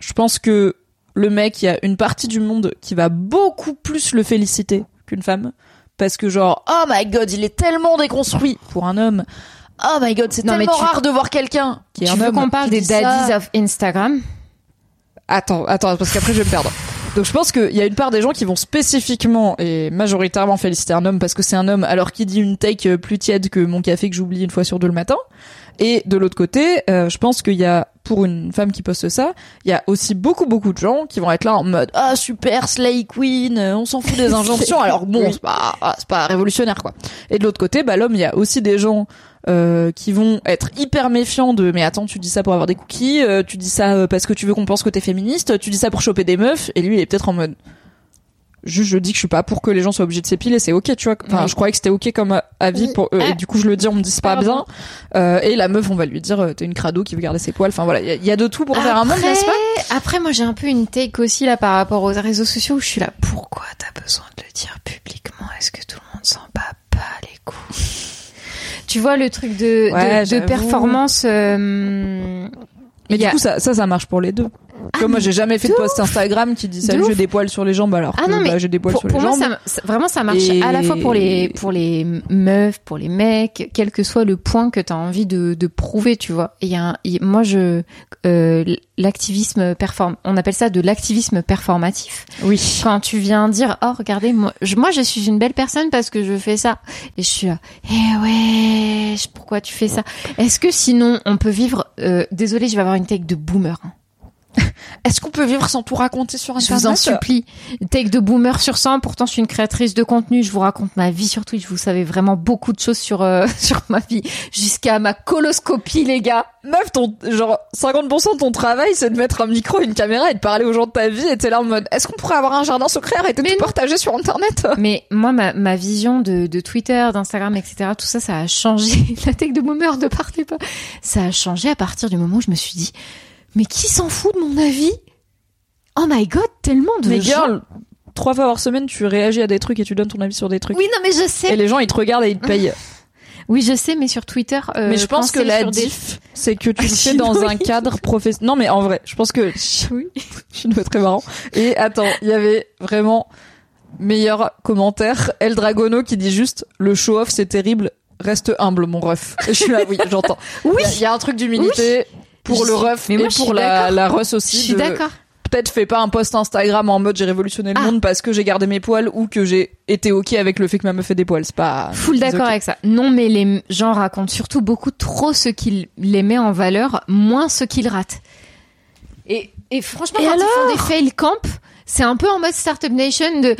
je pense que le mec, il y a une partie du monde qui va beaucoup plus le féliciter qu'une femme. Parce que genre, oh my god, il est tellement déconstruit pour un homme. Oh my god, c'est mais tellement tu- rare de voir quelqu'un qui est Tu un veux homme qu'on parle des ça. daddies of Instagram Attends, attends, parce qu'après je vais me perdre. Donc je pense qu'il y a une part des gens qui vont spécifiquement et majoritairement féliciter un homme parce que c'est un homme alors qu'il dit une take euh, plus tiède que mon café que j'oublie une fois sur deux le matin. Et de l'autre côté, euh, je pense qu'il y a, pour une femme qui poste ça, il y a aussi beaucoup beaucoup de gens qui vont être là en mode ah super slay queen, euh, on s'en fout des injonctions. alors bon, c'est pas ah, c'est pas révolutionnaire quoi. Et de l'autre côté, bah l'homme, il y a aussi des gens euh, qui vont être hyper méfiants de mais attends tu dis ça pour avoir des cookies euh, tu dis ça parce que tu veux qu'on pense que t'es féministe tu dis ça pour choper des meufs et lui il est peut-être en mode juste je dis que je suis pas pour que les gens soient obligés de s'épiler c'est ok tu vois enfin Oui. je croyais que c'était ok comme avis pour eux et Ah. du coup je le dis on me dit c'est pas Pardon. bien euh, et la meuf on va lui dire euh, t'es une crado qui veut garder ses poils enfin voilà il y, a- il y a de tout pour faire un monde n'est-ce pas? Après, moi, j'ai un peu une take aussi là par rapport aux réseaux sociaux où je suis là. Pourquoi t'as besoin de le dire publiquement? Est-ce que tout le monde s'en bat pas les couilles? Tu vois le truc de, Ouais, de, de j'avoue. performance. euh, mais du a- coup ça, ça ça marche pour les deux Tu vois, moi j'ai jamais fait de post Instagram qui dit salut De j'ai des poils sur les jambes alors Ah que, non, mais bah, j'ai des poils pour, sur les pour moi, jambes ça, vraiment, ça marche Et- à la fois pour les pour les meufs, pour les mecs, quel que soit le point que tu as envie de, de prouver, tu vois. Et il y a un- il- moi, je euh, l'activisme perform, on appelle ça de l'activisme performatif. oui Quand tu viens dire, oh regardez, moi je, moi je suis une belle personne parce que je fais ça, et je suis là, eh ouais, pourquoi tu fais ça? Est-ce que sinon on peut vivre euh, Désolée, je vais avoir une take de boomer. hein. est-ce qu'on peut vivre sans tout raconter sur Je internet vous en supplie. Take de boomer sur 100. Pourtant, je suis une créatrice de contenu. Je vous raconte ma vie sur Twitch. Vous savez vraiment beaucoup de choses sur, euh, sur ma vie. Jusqu'à ma coloscopie, les gars. Meuf, ton, genre, 50% de ton travail, c'est de mettre un micro, une caméra et de parler aux gens de ta vie et t'es là en mode, est-ce qu'on pourrait avoir un jardin secret, Mais tout partager sur internet? Mais moi, ma, ma vision de, de Twitter, d'Instagram, etc., tout ça, ça a changé. La tech de boomer, ne partez pas. Ça a changé à partir du moment où je me suis dit, mais qui s'en fout de mon avis? Oh my god, tellement de Mais gens. girl, trois fois par semaine, tu réagis à des trucs et tu donnes ton avis sur des trucs. Oui, non, mais je sais. Et les gens, ils te regardent et ils te payent. Oui, je sais, mais sur Twitter, euh, mais je pense que la des- diff, c'est que tu le fais dans un oui. cadre professionnel. Non, mais en vrai, je pense que, Oui. je être très marrant. Et attends, il y avait vraiment meilleur commentaire. El Dragono qui dit juste, le show-off, c'est terrible. Reste humble, mon ref. Et je suis là, oui, j'entends. Oui. Il y y, a un truc d'humilité pour Je le ref mais et moi, pour la, la russ Je aussi. suis d'accord. Peut-être fais pas un post Instagram en mode j'ai révolutionné le Ah. monde parce que j'ai gardé mes poils ou que j'ai été ok avec le fait que ma meuf fait des poils. C'est pas. Full d'accord avec ça. Non, mais les gens racontent surtout beaucoup trop ce qu'ils les met en valeur, moins ce qu'ils ratent. Et, et franchement, Et quand alors ils font des fail camp, c'est un peu en mode Startup Nation de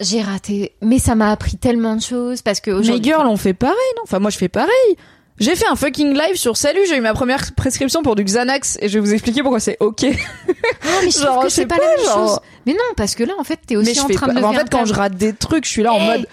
j'ai raté, mais ça m'a appris tellement de choses parce que Mais aujourd'hui. girl, on fait pareil, non? Enfin, moi, je fais pareil. J'ai fait un fucking live sur Salut, j'ai eu ma première prescription pour du Xanax et je vais vous expliquer pourquoi c'est ok. Ah, mais je genre, trouve que je sais c'est pas, pas, la même genre- chose. Mais non, parce que là, en fait, t'es aussi mais en train pas. de en fait, quand je rate des trucs, je suis là en Hey. mode.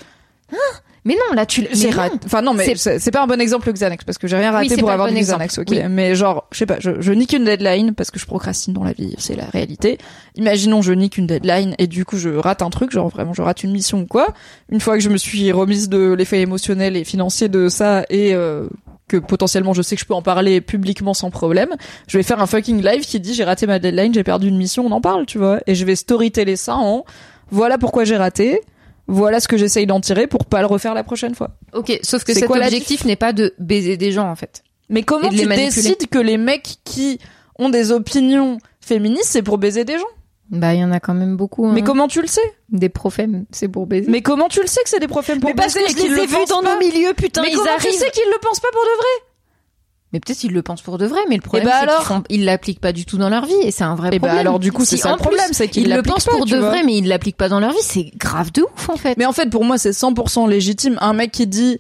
Mais non, là, tu non. raté. Enfin non, mais C'est- pas un bon exemple le Xanax parce que j'ai rien raté pour avoir bon du exemple. Xanax, ok. Oui. Mais genre, je sais pas, je, je nique une deadline parce que je procrastine dans la vie, c'est la réalité. Imaginons je nique une deadline et du coup je rate un truc, genre vraiment je rate une mission ou quoi. Une fois que je me suis remise de l'effet émotionnel et financier de ça et euh, que potentiellement je sais que je peux en parler publiquement sans problème, je vais faire un fucking live qui dit j'ai raté ma deadline, j'ai perdu une mission, on en parle, tu vois. Et je vais storyteller ça en voilà pourquoi j'ai raté. Voilà ce que j'essaye d'en tirer pour pas le refaire la prochaine fois. Ok, sauf que C'est cet quoi objectif n'est pas de baiser des gens, en fait. Mais comment tu décides que les mecs qui ont des opinions féministes, c'est pour baiser des gens? Bah, il y en a quand même beaucoup. Mais hein. comment tu le sais? Des profèmes, c'est pour baiser. Mais comment tu le sais que c'est des profils pour Mais parce baiser que et je qu'ils les le ai vus dans nos milieux, putain, Mais ils comment arrivent. tu sais qu'ils le pensent pas pour de vrai? Mais peut-être ils le pensent pour de vrai, mais le problème bah c'est qu'ils l'appliquent pas du tout dans leur vie et c'est un vrai Et bah problème. alors, du coup, c'est Si, ça le problème, c'est qu'ils ils le l'appliquent pensent pas, pour de vois. vrai, mais ils l'appliquent pas dans leur vie. C'est grave de ouf en fait. Mais en fait, pour moi, c'est 100% légitime. Un mec qui dit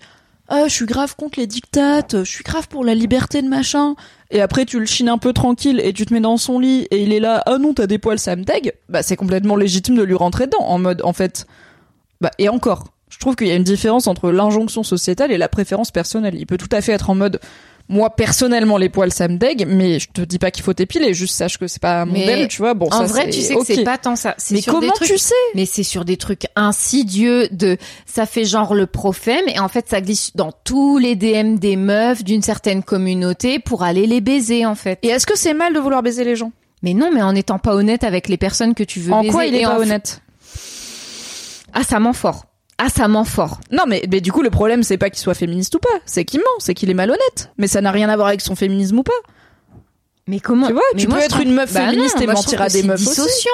ah, je suis grave contre les dictates, je suis grave pour la liberté de machin. Et après, tu le chines un peu tranquille et tu te mets dans son lit et il est là, ah non, t'as des poils, ça me dégue. Bah, c'est complètement légitime de lui rentrer dedans. En mode, en fait, bah, et encore. Je trouve qu'il y a une différence entre l'injonction sociétale et la préférence personnelle. Il peut tout à fait être en mode, moi, personnellement, les poils, ça me dégue, mais je te dis pas qu'il faut t'épiler, juste sache que c'est pas mon modèle, tu vois. Bon, en ça, vrai, tu sais que c'est pas tant ça. Mais sur des comment trucs- tu sais? Mais c'est sur des trucs insidieux de ça fait genre le prophème et en fait ça glisse dans tous les DM des meufs d'une certaine communauté pour aller les baiser en fait. Et est-ce que c'est mal de vouloir baiser les gens? Mais non, mais en étant pas honnête avec les personnes que tu veux En baiser. quoi il est pas en- honnête? Ah ça ment fort. Ah ça ment fort. Non, mais, mais du coup, le problème, c'est pas qu'il soit féministe ou pas. C'est qu'il ment, c'est qu'il est malhonnête. Mais ça n'a rien à voir avec son féminisme ou pas. Mais comment Tu vois, mais tu moi, peux être trouve- une meuf Bah féministe non, et mentir à des c'est meufs aussi. dissociant.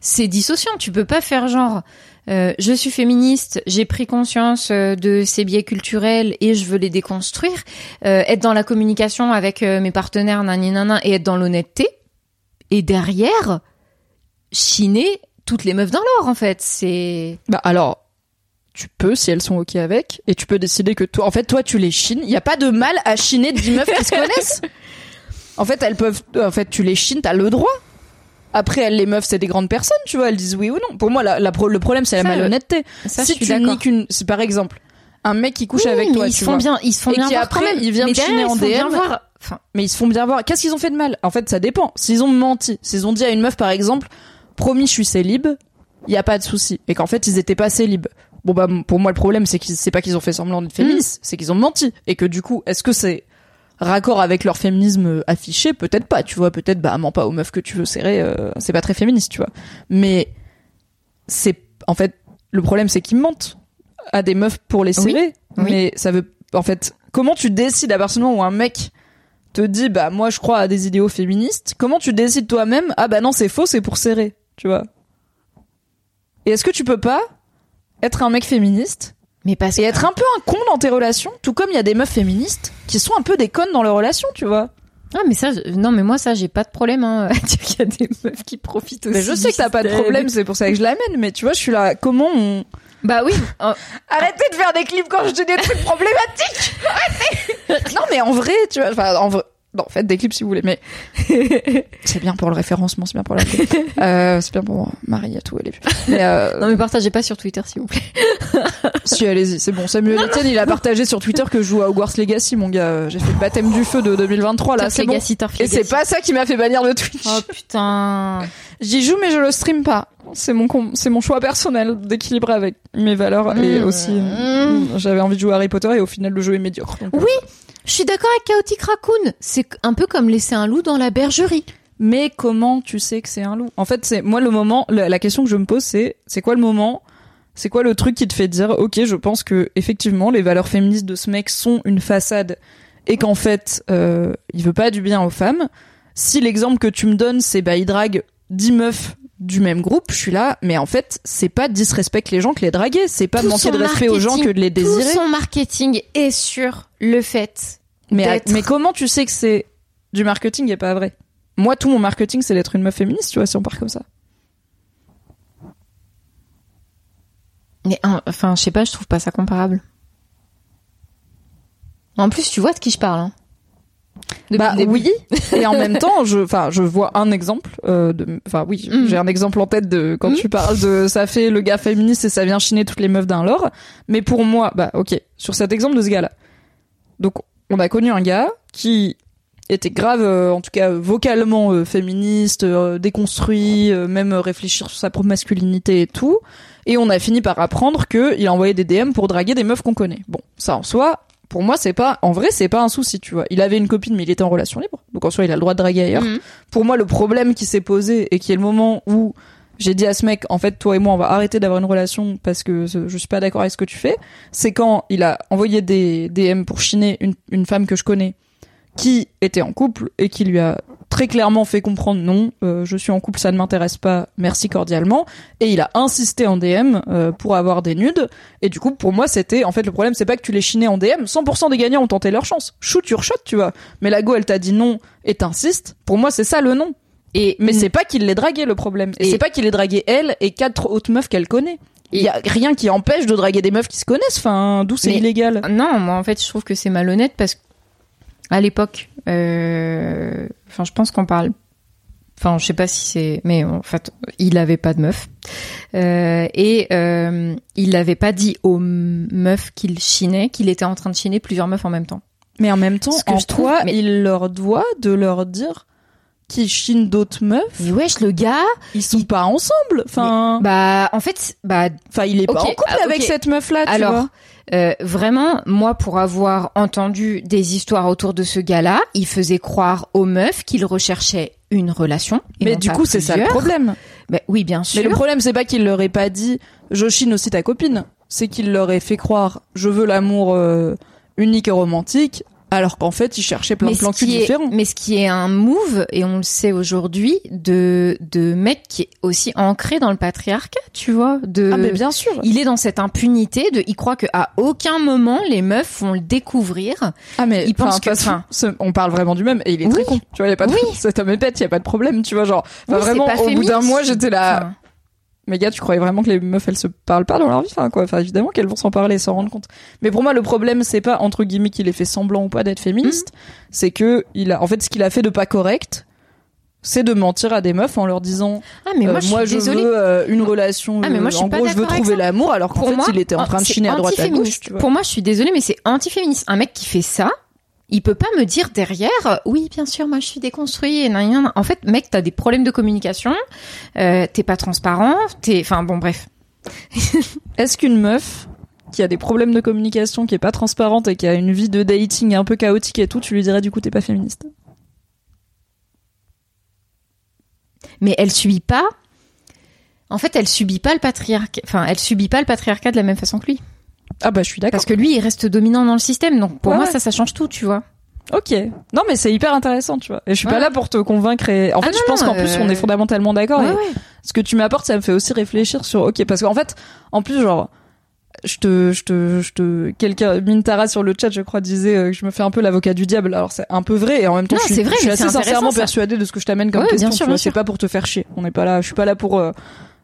C'est dissociant. Tu peux pas faire genre. euh, je suis féministe, j'ai pris conscience euh, de ces biais culturels et je veux les déconstruire. Euh, être dans la communication avec euh, mes partenaires, nani nana, et être dans l'honnêteté. Et derrière, chiner toutes les meufs dans l'or, en fait. C'est. Bah alors, tu peux si elles sont ok avec, et tu peux décider que toi, en fait, toi, tu les chines. Il y a pas de mal à chiner 10 meufs qui se connaissent. En fait, elles peuvent, en fait, tu les chines, t'as le droit. Après, elles, les meufs, c'est des grandes personnes, tu vois, elles disent oui ou non. Pour moi, la, la pro- le problème, c'est la Ça, malhonnêteté. Ça, si tu niques une, si par exemple, un mec qui couche Oui, avec mais toi, ils tu se font vois, bien, ils se font Et bien qui voir après, quand même. il vient Mais me chiner en DM. voir. Enfin, Mais ils se font bien voir. Qu'est-ce qu'ils ont fait de mal? En fait, ça dépend. S'ils ont menti, s'ils ont dit à une meuf, par exemple, promis, je suis célib, il y a pas de souci. Et qu'en fait, ils étaient pas célib. Bon bah pour moi le problème c'est qu'ils c'est pas qu'ils ont fait semblant d'être féministes, c'est qu'ils ont menti et que du coup est-ce que c'est raccord avec leur féminisme euh, affiché? Peut-être pas, tu vois. Peut-être bah mens pas aux meufs que tu veux serrer, euh, c'est pas très féministe, tu vois. Mais c'est en fait le problème c'est qu'ils mentent à des meufs pour les serrer. oui. Mais ça veut en fait comment tu décides à partir du moment où un mec te dit bah moi je crois à des idéaux féministes, comment tu décides toi-même ah bah non c'est faux c'est pour serrer, tu vois? Et est-ce que tu peux pas être un mec féministe mais parce et que être un peu un con dans tes relations, tout comme il y a des meufs féministes qui sont un peu des connes dans leurs relations, tu vois Ah mais ça, non mais moi ça j'ai pas de problème. Hein. qu'il y a des meufs qui profitent aussi. Mais je sais que t'as pas de problème, c'est pour ça que je l'amène, mais tu vois, je suis là, comment on... Bah oui. euh, Arrêtez de faire des clips quand je dis des trucs problématiques Arrêtez Non mais en vrai, tu vois, enfin en vrai... Non, faites des clips si vous voulez, mais c'est bien pour le référencement, c'est bien pour la euh, c'est bien pour Marie et tout, elle est... Mais euh, Non mais partagez pas sur Twitter s'il vous plaît. Si, allez-y, c'est bon. Samuel Etienne, il a partagé sur Twitter que je joue à Hogwarts Legacy, mon gars. J'ai fait le baptême du feu de 2023, là, c'est bon. Et c'est pas ça qui m'a fait bannir de Twitch. Oh putain. J'y joue, mais je le stream pas. C'est mon, com- c'est mon choix personnel d'équilibrer avec mes valeurs et Mmh. aussi, euh, j'avais envie de jouer à Harry Potter et au final, le jeu est médiocre. Donc, Oui, je suis d'accord avec Chaotic Raccoon. C'est un peu comme laisser un loup dans la bergerie. Mais comment tu sais que c'est un loup? En fait, c'est moi le moment. La, la question que je me pose, c'est c'est quoi le moment? C'est quoi le truc qui te fait dire ok, je pense que effectivement les valeurs féministes de ce mec sont une façade et qu'en fait euh, il veut pas du bien aux femmes. Si l'exemple que tu me donnes, c'est bah il drague 10 meufs du même groupe, je suis là, mais en fait, c'est pas disrespecter les gens que les draguer, c'est pas Tout manquer de respect aux gens que de les désirer. Tout son marketing est sur le fait Mais, mais comment tu sais que c'est du marketing et pas vrai? Moi, tout mon marketing, c'est d'être une meuf féministe, tu vois, si on part comme ça. Mais hein, enfin, je sais pas, je trouve pas ça comparable. En plus, tu vois de qui je parle. Hein. Bah oui et en même temps je enfin je vois un exemple euh, enfin oui Mm. j'ai un exemple en tête de quand Mm. tu parles de ça fait le gars féministe et ça vient chiner toutes les meufs d'un lore mais pour moi bah ok sur cet exemple de ce gars là donc on a connu un gars qui était grave euh, en tout cas vocalement euh, féministe euh, déconstruit euh, même réfléchir sur sa propre masculinité et tout et on a fini par apprendre que il envoyait des DM pour draguer des meufs qu'on connaît bon ça en soi pour moi, c'est pas, en vrai, c'est pas un souci, tu vois. Il avait une copine, mais il était en relation libre. Donc, en soi, il a le droit de draguer ailleurs. Mhm. Pour moi, le problème qui s'est posé et qui est le moment où j'ai dit à ce mec, en fait, toi et moi, on va arrêter d'avoir une relation parce que je suis pas d'accord avec ce que tu fais. C'est quand il a envoyé des DM pour chiner une, une femme que je connais qui était en couple et qui lui a très clairement fait comprendre non, euh, je suis en couple, ça ne m'intéresse pas, merci cordialement. Et il a insisté en DM euh, pour avoir des nudes. Et du coup, pour moi, c'était en fait le problème, c'est pas que tu les chinais en DM. 100% des gagnants ont tenté leur chance. Shoot your shot, tu vois. Mais la go, elle t'a dit non et t'insistes. Pour moi, c'est ça le non. Et Mais c'est pas qu'il l'ait dragué le problème. Et, Et- c'est pas qu'il ait dragué elle et quatre autres meufs qu'elle connaît. Il y a rien qui empêche de draguer des meufs qui se connaissent. Enfin, d'où c'est illégal. Non, moi en fait, je trouve que c'est malhonnête parce que à l'époque, euh, enfin, je pense qu'on parle. Enfin, je sais pas si c'est, mais en fait, il avait pas de meuf Euh, et euh, il avait pas dit aux meufs qu'il chinait qu'il était en train de chiner plusieurs meufs en même temps. Mais en même temps, Ce que en je trouve- toi, mais- il leur doit de leur dire qu'ils chinent d'autres meufs. Mais wesh, le gars, Ils sont pas ensemble. Enfin, bah, en fait, bah, enfin, il est pas en couple ah, avec cette meuf-là. tu Alors, vois. Euh, vraiment, moi, pour avoir entendu des histoires autour de ce gars-là, il faisait croire aux meufs qu'il recherchait une relation. et Mais du coup, c'est ça le problème. Ben oui, bien sûr. Mais le problème, c'est pas qu'il leur ait pas dit je chine aussi ta copine. C'est qu'il leur ait fait croire je veux l'amour euh, unique et romantique, alors qu'en fait, il cherchait plein mais de plans est, différents. mais ce qui est un move, et on le sait aujourd'hui, de, de mec qui est aussi ancré dans le patriarcat, tu vois, de, Ah, mais bien sûr. il est dans cette impunité de, il croit qu'à aucun moment les meufs vont le découvrir. Ah mais Il pense que- enfin- on parle vraiment du même et il est très Oui. con. Tu vois, il y a pas de Oui. cet homme est bête, il y a pas de problème, tu vois genre. Oui, vraiment au bout d'un mois, j'étais là Enfin, Mais gars, tu croyais vraiment que les meufs elles se parlent pas dans leur vie, enfin quoi. Enfin évidemment qu'elles vont s'en parler s'en rendre compte. Mais pour moi, le problème c'est pas entre guillemets qu'il ait fait semblant ou pas d'être féministe, c'est que il a, en fait, ce qu'il a fait de pas correct, c'est de mentir à des meufs en leur disant Ah, mais moi, euh, je suis je veux euh, une relation. Ah, mais moi, euh, je suis en gros, je veux trouver l'amour, alors qu'en pour fait, moi, il était en train de chiner à droite à gauche. antiféministe. Tu vois. Pour moi, je suis désolée, mais c'est antiféministe. Un mec qui fait ça, il peut pas me dire derrière, oui, bien sûr, moi je suis déconstruit. Et nan, nan, nan. En fait, mec, t'as des problèmes de communication, euh, t'es pas transparent, t'es, enfin bon, bref. Est-ce qu'une meuf qui a des problèmes de communication, qui est pas transparente et qui a une vie de dating un peu chaotique et tout, tu lui dirais du coup t'es pas féministe? Mais elle subit pas. En fait, elle subit pas le patriarcat. Enfin, elle subit pas le patriarcat de la même façon que lui. Ah bah je suis d'accord. Parce que lui, il reste dominant dans le système. Donc pour Ouais, moi, ouais. ça, ça change tout, tu vois. Ok. Non mais c'est hyper intéressant, tu vois. Et je suis pas là pour te convaincre. Et... En Ah fait, non, je pense qu'en plus euh, on est fondamentalement d'accord. Ouais, et ouais. Ce que tu m'apportes, ça me fait aussi réfléchir sur. Ok, parce qu'en fait, en plus genre. Je te, je te, je te, quelqu'un, Mintara sur le chat, je crois, disait euh, que je me fais un peu l'avocat du diable. Alors c'est un peu vrai, et en même temps, Non, je suis, vrai, je suis mais assez sincèrement persuadée de ce que je t'amène comme question. c'est pas pour te faire chier. On n'est pas là, je suis pas là pour euh,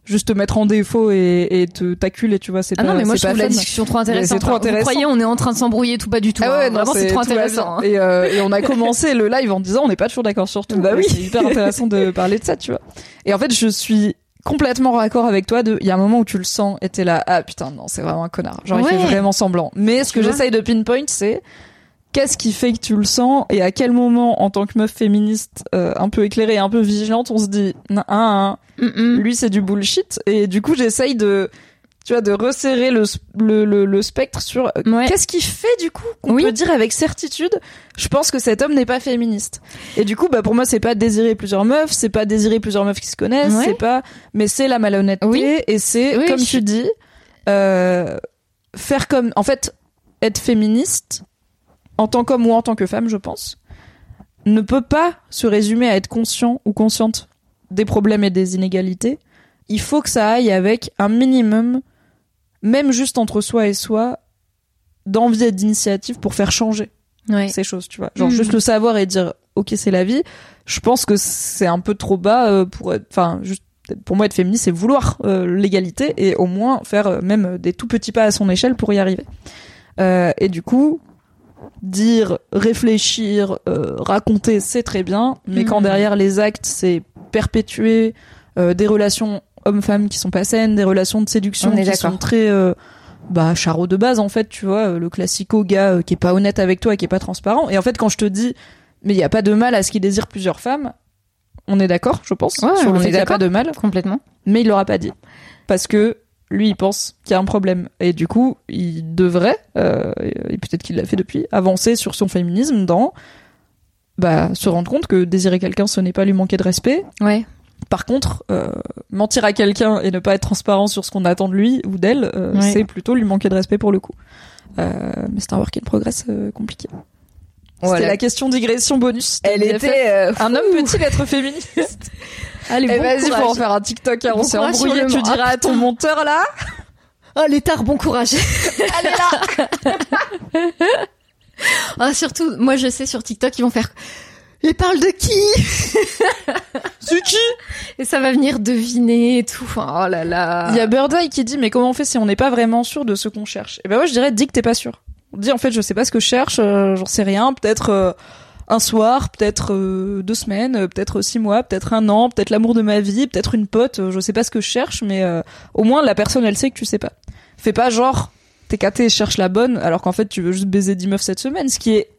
juste te mettre en défaut et, et te t'acculer, tu vois. C'est Ah pas, non, mais moi, je trouve la fun. discussion trop intéressante. c'est trop Vous intéressant. croyez, on est en train de s'embrouiller tout pas du tout. Ah hein. ouais, non, Vraiment, c'est trop intéressant. hein. Et, euh, et on a commencé le live en disant on n'est pas toujours d'accord sur tout. Bah oui. C'est hyper intéressant de parler de ça, tu vois. Et en fait, je suis complètement raccord avec toi de il y a un moment où tu le sens et t'es là ah putain non c'est vraiment un connard genre il fait vraiment semblant mais ce Tu que j'essaye de pinpoint c'est qu'est-ce qui fait que tu le sens et à quel moment en tant que meuf féministe euh, un peu éclairée un peu vigilante on se dit hein, Mm, mm. lui c'est du bullshit et du coup j'essaye de tu vois de resserrer le le, le, le spectre sur euh, Ouais. qu'est-ce qui fait du coup qu'on Oui. peut dire avec certitude je pense que cet homme n'est pas féministe et du coup bah pour moi c'est pas désirer plusieurs meufs c'est pas désirer plusieurs meufs qui se connaissent Ouais. c'est pas mais c'est la malhonnêteté Oui. et c'est Oui, comme je tu dis euh, faire comme en fait être féministe en tant qu'homme ou en tant que femme je pense ne peut pas se résumer à être conscient ou consciente des problèmes et des inégalités il faut que ça aille avec un minimum même juste entre soi et soi d'envie et d'initiative pour faire changer Ouais. ces choses, tu vois. Genre Mhm. juste le savoir et dire ok c'est la vie. Je pense que c'est un peu trop bas euh, pour être, enfin juste pour moi être féministe c'est vouloir euh, l'égalité et au moins faire euh, même des tout petits pas à son échelle pour y arriver. Euh, et du coup dire, réfléchir, euh, raconter c'est très bien, mais quand Mhm. derrière les actes c'est perpétuer euh, des relations hommes-femmes qui sont pas saines, des relations de séduction qui sont très euh, bah charreau de base en fait tu vois le classico gars euh, qui est pas honnête avec toi et qui est pas transparent. Et en fait quand je te dis mais il y a pas de mal à ce qu'il désire plusieurs femmes on est d'accord je pense Ouais, sur on le est fait qu'il y a pas de mal. Complètement. mais il l'aura pas dit. Parce que lui il pense qu'il y a un problème et du coup il devrait euh, et peut-être qu'il l'a fait depuis avancer sur son féminisme dans bah se rendre compte que désirer quelqu'un ce n'est pas lui manquer de respect Ouais. par contre, euh, mentir à quelqu'un et ne pas être transparent sur ce qu'on attend de lui ou d'elle, euh, Ouais. c'est plutôt lui manquer de respect pour le coup. Euh, mais c'est un work in progress euh, compliqué. C'était Voilà. la question digression bonus. Elle était. euh, Un homme peut-il être féministe? Allez, Eh bon vas-y, pour en faire un TikTok, hein, on Bon s'est courage embrouillé. Tu diras à ton monteur là. Oh, les tares, bon courage. Allez là. Ah, surtout, moi, je sais sur TikTok, ils vont faire. Ils parlent de qui C'est qui? Et ça va venir deviner et tout. Oh là là. Il y a Bird Eye qui dit mais comment on fait si on n'est pas vraiment sûr de ce qu'on cherche? Et ben moi je dirais dis que t'es pas sûr. Dis en fait je sais pas ce que je cherche, euh, j'en sais rien. Peut-être euh, un soir, peut-être euh, deux semaines, euh, peut-être six mois, peut-être un an, peut-être l'amour de ma vie, peut-être une pote. euh, je sais pas ce que je cherche, mais euh, au moins la personne elle sait que tu sais pas. Fais pas genre t'es caté cherche la bonne alors qu'en fait tu veux juste baiser 10 meufs cette semaine, ce qui est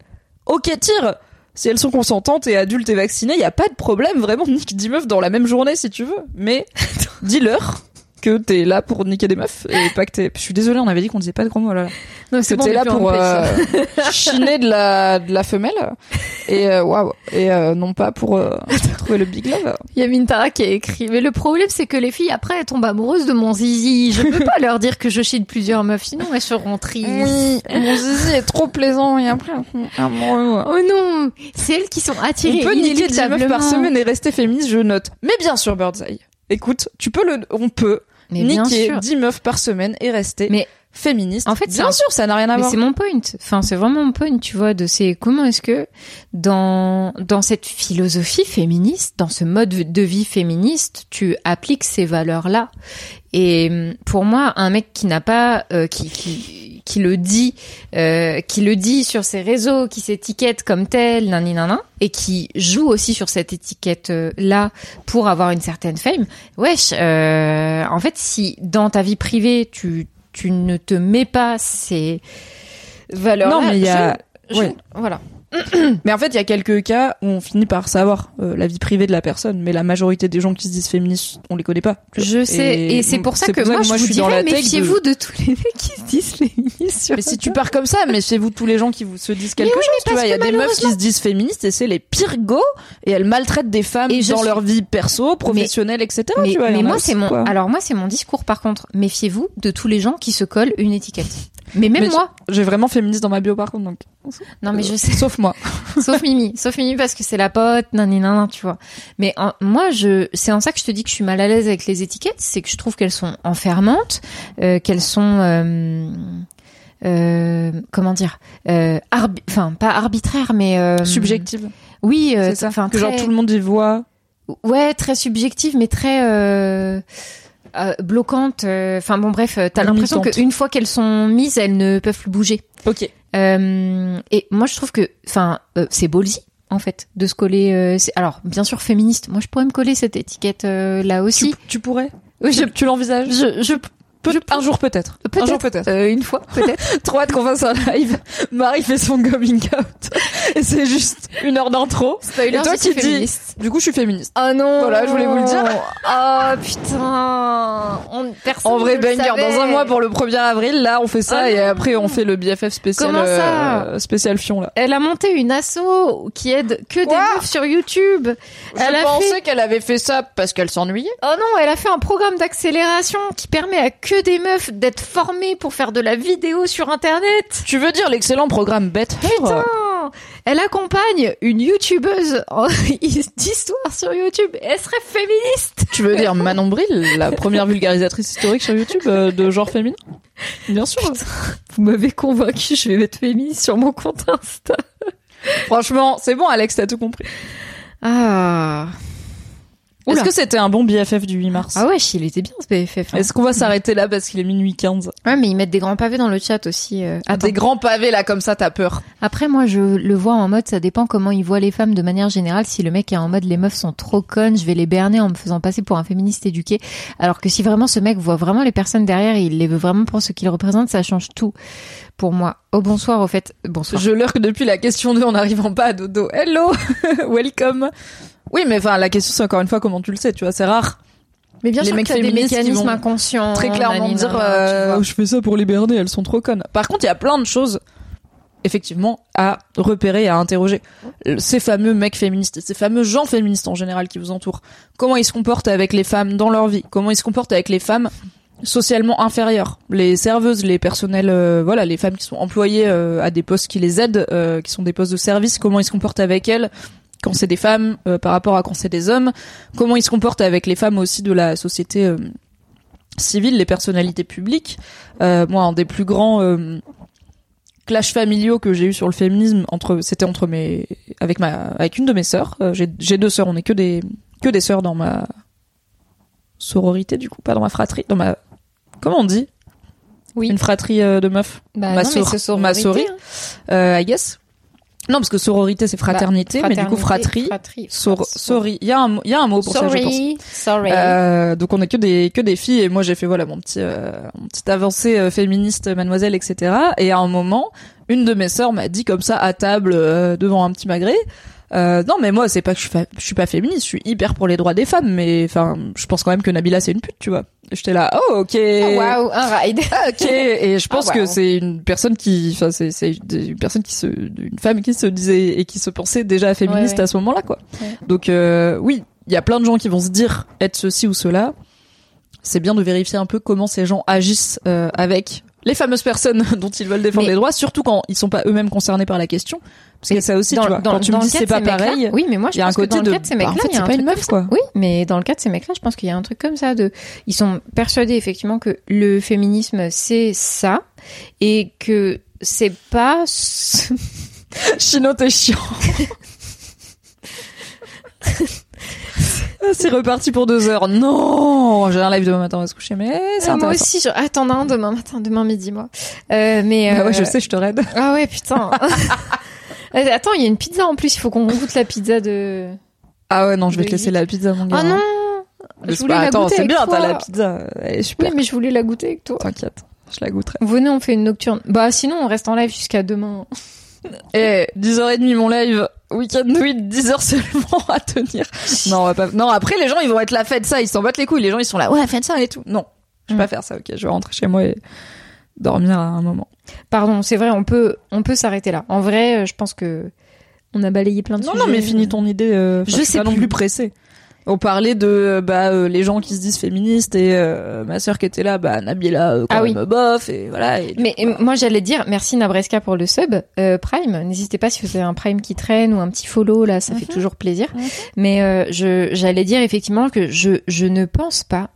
ok tire. Si elles sont consentantes et adultes et vaccinées, y a pas de problème, vraiment nique 10 meufs dans la même journée si tu veux. Mais dis-leur que t'es là pour niquer des meufs et pas que t'es. Je suis désolée, on avait dit qu'on disait pas de gros mots là. là. Non, c'est bon, t'es là pour euh, chiner de la de la femelle et euh, waouh et euh, non pas pour euh, trouver le big love. Il y a Mintara qui a écrit. Mais le problème, c'est que les filles, après, elles tombent amoureuses de mon zizi. Je peux pas leur dire que je chie de plusieurs meufs, sinon elles seront tristes. Oui, mon zizi est trop plaisant et après amoureux. Oh non, c'est elles qui sont attirées On peut niquer 10 meufs par semaine et rester féministe, je note. Mais bien sûr, Birdseye. Écoute, tu peux le, on peut Mais niquer sûr. 10 meufs par semaine et rester Mais- féministe. En fait, bien un- sûr, ça n'a rien à Mais voir. c'est mon point. Enfin, c'est vraiment mon point, tu vois, de c'est comment est-ce que dans dans cette philosophie féministe, dans ce mode de vie féministe, tu appliques ces valeurs-là. Et hum, pour moi, un mec qui n'a pas euh, qui qui qui le dit euh, qui le dit sur ses réseaux, qui s'étiquette comme tel, nani nanan, et qui joue aussi sur cette étiquette là pour avoir une certaine fame. Wesh, euh, en fait, si dans ta vie privée tu tu ne te mets pas ces valeurs Non, mais il y a- je- ouais. voilà. Mais en fait, il y a quelques cas où on finit par savoir euh, la vie privée de la personne, mais la majorité des gens qui se disent féministes, on les connaît pas. Je sais, et, c'est pour ça que moi, je, vous suis dans dirais, de- méfiez-vous de... tous les mecs qui se disent féministes Mais si tu pars comme ça, méfiez-vous de tous les gens qui vous se disent quelque oui, chose. tu vois, il y a que des meufs qui se disent féministes et c'est les pires go et elles maltraitent des femmes Et je dans suis- leur vie perso, professionnelle, etc. mais, tu vois, mais moi c'est mon alors moi c'est mon discours par contre méfiez-vous de tous les gens qui se collent une étiquette mais même moi J'ai vraiment féministe dans ma bio par contre, donc. non mais je sais Sauf moi. sauf Mimi sauf Mimi parce que c'est la pote nan nan nan tu vois mais en- moi je c'est en ça que je te dis que je suis mal à l'aise avec les étiquettes c'est que je trouve qu'elles sont enfermantes euh, qu'elles sont euh, euh, comment dire euh, enfin pas arbitraires mais euh, Subjective. oui euh, enfin que genre très- tout le monde y voit. Ouais, très subjective, mais très euh, bloquante. euh, Enfin bon, bref, euh, t'as l'impression qu'une fois qu'elles sont mises, elles ne peuvent plus bouger. Ok. Euh, et moi, je trouve que, enfin, euh, c'est ballsy en fait de se coller. euh, c'est- alors, bien sûr, féministe. Moi, je pourrais me coller cette étiquette euh, là aussi. Tu, tu pourrais? Oui, je, Tu, tu l'envisages? je, je, Peut- je- Un jour peut-être. Un jour peut-être. euh, une fois, peut-être. Trop hâte qu'on fasse un live. Marie fait son coming out. Et c'est juste une heure d'intro. Et toi qui dis- féministe. Du coup, je suis féministe. Oh non Voilà, je voulais vous le dire. Oh putain On, personne En vrai banger, savait. dans un mois pour le 1er avril, là, on fait ça Oh et après on fait le BFF spécial, Comment ça euh, spécial fion, là. Elle a monté une asso qui aide que des meufs sur YouTube. Elle a Je pensais fait... qu'elle avait fait ça parce qu'elle s'ennuyait. Oh non, elle a fait un programme d'accélération qui permet à que des meufs d'être formées pour faire de la vidéo sur Internet. Tu veux dire l'excellent programme Bet Her Putain Elle accompagne une YouTubeuse d'histoire sur YouTube. Elle serait féministe. Tu veux dire Manon Bril, la première vulgarisatrice historique sur YouTube euh, de genre féminin? Bien sûr. Vous m'avez convaincu, je vais mettre féministe sur mon compte Insta. Franchement, c'est bon, Alex, t'as tout compris. Ah. Est-ce que c'était un bon BFF du 8 mars Ah ouais, il était bien ce BFF. hein. Est-ce qu'on va s'arrêter là parce qu'il est minuit 15 Ouais, mais ils mettent des grands pavés dans le chat aussi. euh. Attends. Des grands pavés là comme ça, t'as peur. Après, moi, je le vois en mode, ça dépend comment ils voient les femmes de manière générale. Si le mec est en mode, les meufs sont trop connes, je vais les berner en me faisant passer pour un féministe éduqué. Alors que si vraiment ce mec voit vraiment les personnes derrière et il les veut vraiment pour ce qu'ils représentent, ça change tout pour moi. Au bonsoir, au fait. Bonsoir. Je lurque depuis la question 2 en n'arrivant pas à dodo. Hello Welcome Oui, mais enfin, la question c'est encore une fois comment tu le sais, tu vois, c'est rare. Mais bien les sûr mecs des mécanismes inconscients. Très clairement dire tu euh, je fais ça pour les berner, elles sont trop connes. Par contre, il y a plein de choses effectivement à repérer et à interroger. Ces fameux mecs féministes, ces fameux gens féministes en général qui vous entourent. Comment ils se comportent avec les femmes dans leur vie? Comment ils se comportent avec les femmes socialement inférieures? Les serveuses, les personnels, euh, voilà, les femmes qui sont employées euh, à des postes qui les aident, euh, qui sont des postes de service, comment ils se comportent avec elles? Quand c'est des femmes euh, par rapport à quand c'est des hommes, comment ils se comportent avec les femmes aussi de la société euh, civile, les personnalités publiques. Euh, moi, un des plus grands euh, clashs familiaux que j'ai eu sur le féminisme entre c'était entre mes avec ma avec une de mes sœurs. Euh, j'ai j'ai deux sœurs, on est que des que des sœurs dans ma sororité du coup, pas dans ma fratrie, dans ma comment on dit? Oui. Une fratrie euh, de meufs? Bah, ma non, ma sororité, hein. euh, I guess. Non, parce que sororité c'est fraternité, mais du coup fratrie, fratrie, sor- sorry. Il y a un y a un mot pour ça, je pense. Sorry, sorry. Euh, donc on est que des que des filles et moi j'ai fait voilà mon petit euh, mon petit avancée euh, féministe mademoiselle etc et à un moment une de mes sœurs m'a dit comme ça à table euh, devant un petit magret euh, non mais moi c'est pas que je je suis pas féministe je suis hyper pour les droits des femmes mais enfin je pense quand même que Nabila c'est une pute tu vois j'étais là oh ok Ah, Waouh, un ride. ah, ok et je pense Ah, que wow. c'est une personne qui enfin c'est c'est une personne qui se une femme qui se disait et qui se pensait déjà féministe Ouais, ouais. à ce moment-là quoi Ouais. donc euh, oui il y a plein de gens qui vont se dire être ceci ou cela c'est bien de vérifier un peu comment ces gens agissent euh, avec les fameuses personnes dont ils veulent défendre Mais- les droits surtout quand ils sont pas eux-mêmes concernés par la question parce a ça aussi Dans- tu vois dans- quand tu me dis le cas c'est pas pareil Oui, mais moi, je y a un pense que côté dans de le cas de ces bah, mecs-là, en fait c'est pas une meuf quoi Oui, mais dans le cas de ces mecs-là, je pense qu'il y a un truc comme ça de, ils sont persuadés effectivement que le féminisme c'est ça et que c'est pas. Chino, t'es chiant. Ah, c'est reparti pour deux heures. Non, j'ai un live demain matin, on va se coucher, mais c'est Ah, moi aussi, je... attends, un demain matin, demain midi, moi. Euh, mais Ah euh, ouais, je sais, je te raide. Ah ouais, putain. Euh, Attends, il y a une pizza en plus. Il faut qu'on goûte la pizza de. Ah ouais, non, je vais te laisser la pizza, mon gars. Ah non. Je voulais pas- la attends, goûter c'est bien, t'as la pizza. Elle est super. Oui, mais je voulais la goûter avec toi. T'inquiète, je la goûterai. Venez, on fait une nocturne. Bah sinon, on reste en live jusqu'à demain. Eh, 10h30 mon live, week-end nuit, 10h seulement à tenir. Non, on va pas, non, après les gens ils vont être là, faites ça, ils s'en battent les couilles, les gens ils sont là, ouais, faites ça et tout. Non, je vais Mm. pas faire ça, ok, je vais rentrer chez moi et dormir à un moment. Pardon, c'est vrai, on peut, on peut s'arrêter là. En vrai, euh, je pense que on a balayé plein de Non, sujets. non, mais finis ton idée. euh, Je suis sais pas non plus. pressée. On parlait de euh, bah euh, les gens qui se disent féministes et euh, ma sœur qui était là, bah Nabila euh, quand Ah oui. même bof et voilà. Et... Mais euh, moi j'allais dire merci Nabresca pour le sub euh, Prime. N'hésitez pas si vous avez un Prime qui traîne ou un petit follow là, ça fait Mhm. toujours plaisir. Mais euh, je j'allais dire effectivement que je je ne pense pas.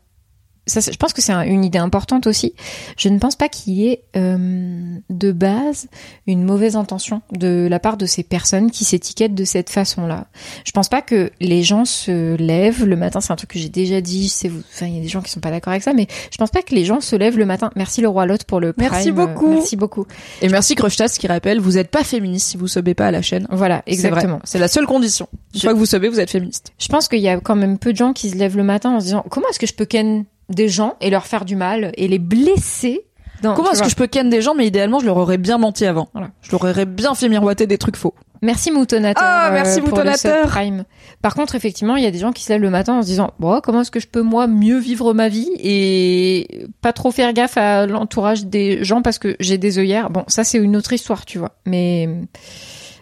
Ça, je pense que c'est un- une idée importante aussi. Je ne pense pas qu'il y ait euh, de base une mauvaise intention de la part de ces personnes qui s'étiquettent de cette façon-là. Je pense pas que les gens se lèvent le matin. C'est un truc que j'ai déjà dit. Je sais, vous- enfin, il y a des gens qui sont pas d'accord avec ça, mais je pense pas que les gens se lèvent le matin. Merci le roi Lot pour le Prime. Merci beaucoup. Merci beaucoup. Et merci Crushtas qui rappelle, vous êtes pas féministe si vous subez pas à la chaîne. Voilà, exactement. C'est la seule condition. Une Je- fois que vous subez, vous êtes féministe. Je pense qu'il y a quand même peu de gens qui se lèvent le matin en se disant comment est-ce que je peux ken des gens et leur faire du mal et les blesser. dans- Comment est-ce que je peux ken des gens, mais idéalement je leur aurais bien menti avant. Voilà. Je leur aurais bien fait miroiter des trucs faux. Merci Moutonateur. Ah, merci euh, pour le Moutonateur. subprime. Par contre, effectivement, il y a des gens qui se lèvent le matin en se disant bon, comment est-ce que je peux moi mieux vivre ma vie et pas trop faire gaffe à l'entourage des gens parce que j'ai des œillères? Bon, ça c'est une autre histoire, tu vois. Mais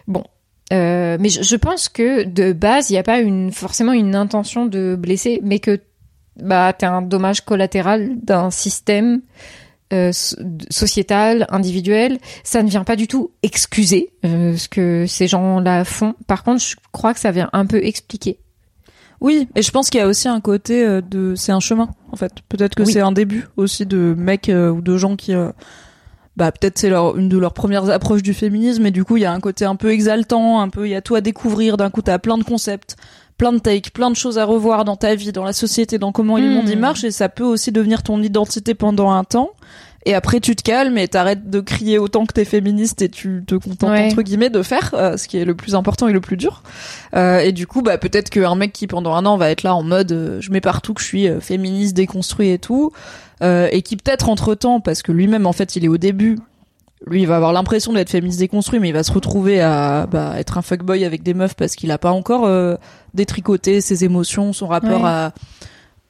bon. Euh, mais je, je pense que de base, il n'y a pas une forcément une intention de blesser, mais que bah t'es un dommage collatéral d'un système euh, so- sociétal, individuel. Ça ne vient pas du tout excuser euh, ce que ces gens-là font. Par contre, je crois que ça vient un peu expliquer. Oui, et je pense qu'il y a aussi un côté euh, de, c'est un chemin en fait. Peut-être que Oui. c'est un début aussi de mecs euh, ou de gens qui, bah peut-être c'est leur une de leurs premières approches du féminisme, et du coup il y a un côté un peu exaltant, un peu il y a tout à découvrir. D'un coup t'as plein de concepts, plein de takes, plein de choses à revoir dans ta vie, dans la société, dans comment le Hmm. monde y marche, et ça peut aussi devenir ton identité pendant un temps. Et après tu te calmes et t'arrêtes de crier autant que t'es féministe et tu te contentes Ouais. entre guillemets de faire euh, ce qui est le plus important et le plus dur. Euh, et du coup, bah peut-être qu'un mec qui pendant un an va être là en mode euh, je mets partout que je suis euh, féministe, déconstruit et tout, euh, et qui peut-être entre temps, parce que lui-même en fait il est au début, lui il va avoir l'impression d'être féministe déconstruit, mais il va se retrouver à bah, être un fuckboy avec des meufs parce qu'il a pas encore euh, détricoté ses émotions, son rapport Ouais. à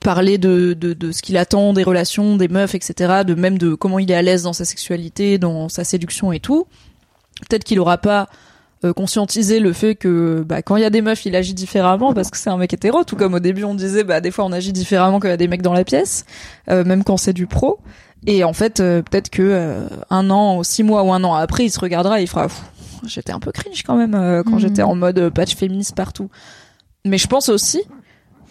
parler de, de, de ce qu'il attend des relations, des meufs, etc., de même de comment il est à l'aise dans sa sexualité, dans sa séduction et tout. Peut-être qu'il aura pas conscientiser le fait que bah, quand il y a des meufs, il agit différemment parce que c'est un mec hétéro. Tout comme au début, on disait bah des fois on agit différemment quand il y a des mecs dans la pièce, euh, même quand c'est du pro. Et en fait, euh, peut-être que euh, un an, ou six mois ou un an après, il se regardera et il fera. J'étais un peu cringe quand même euh, quand Mhm. j'étais en mode euh, patch féministe partout. Mais je pense aussi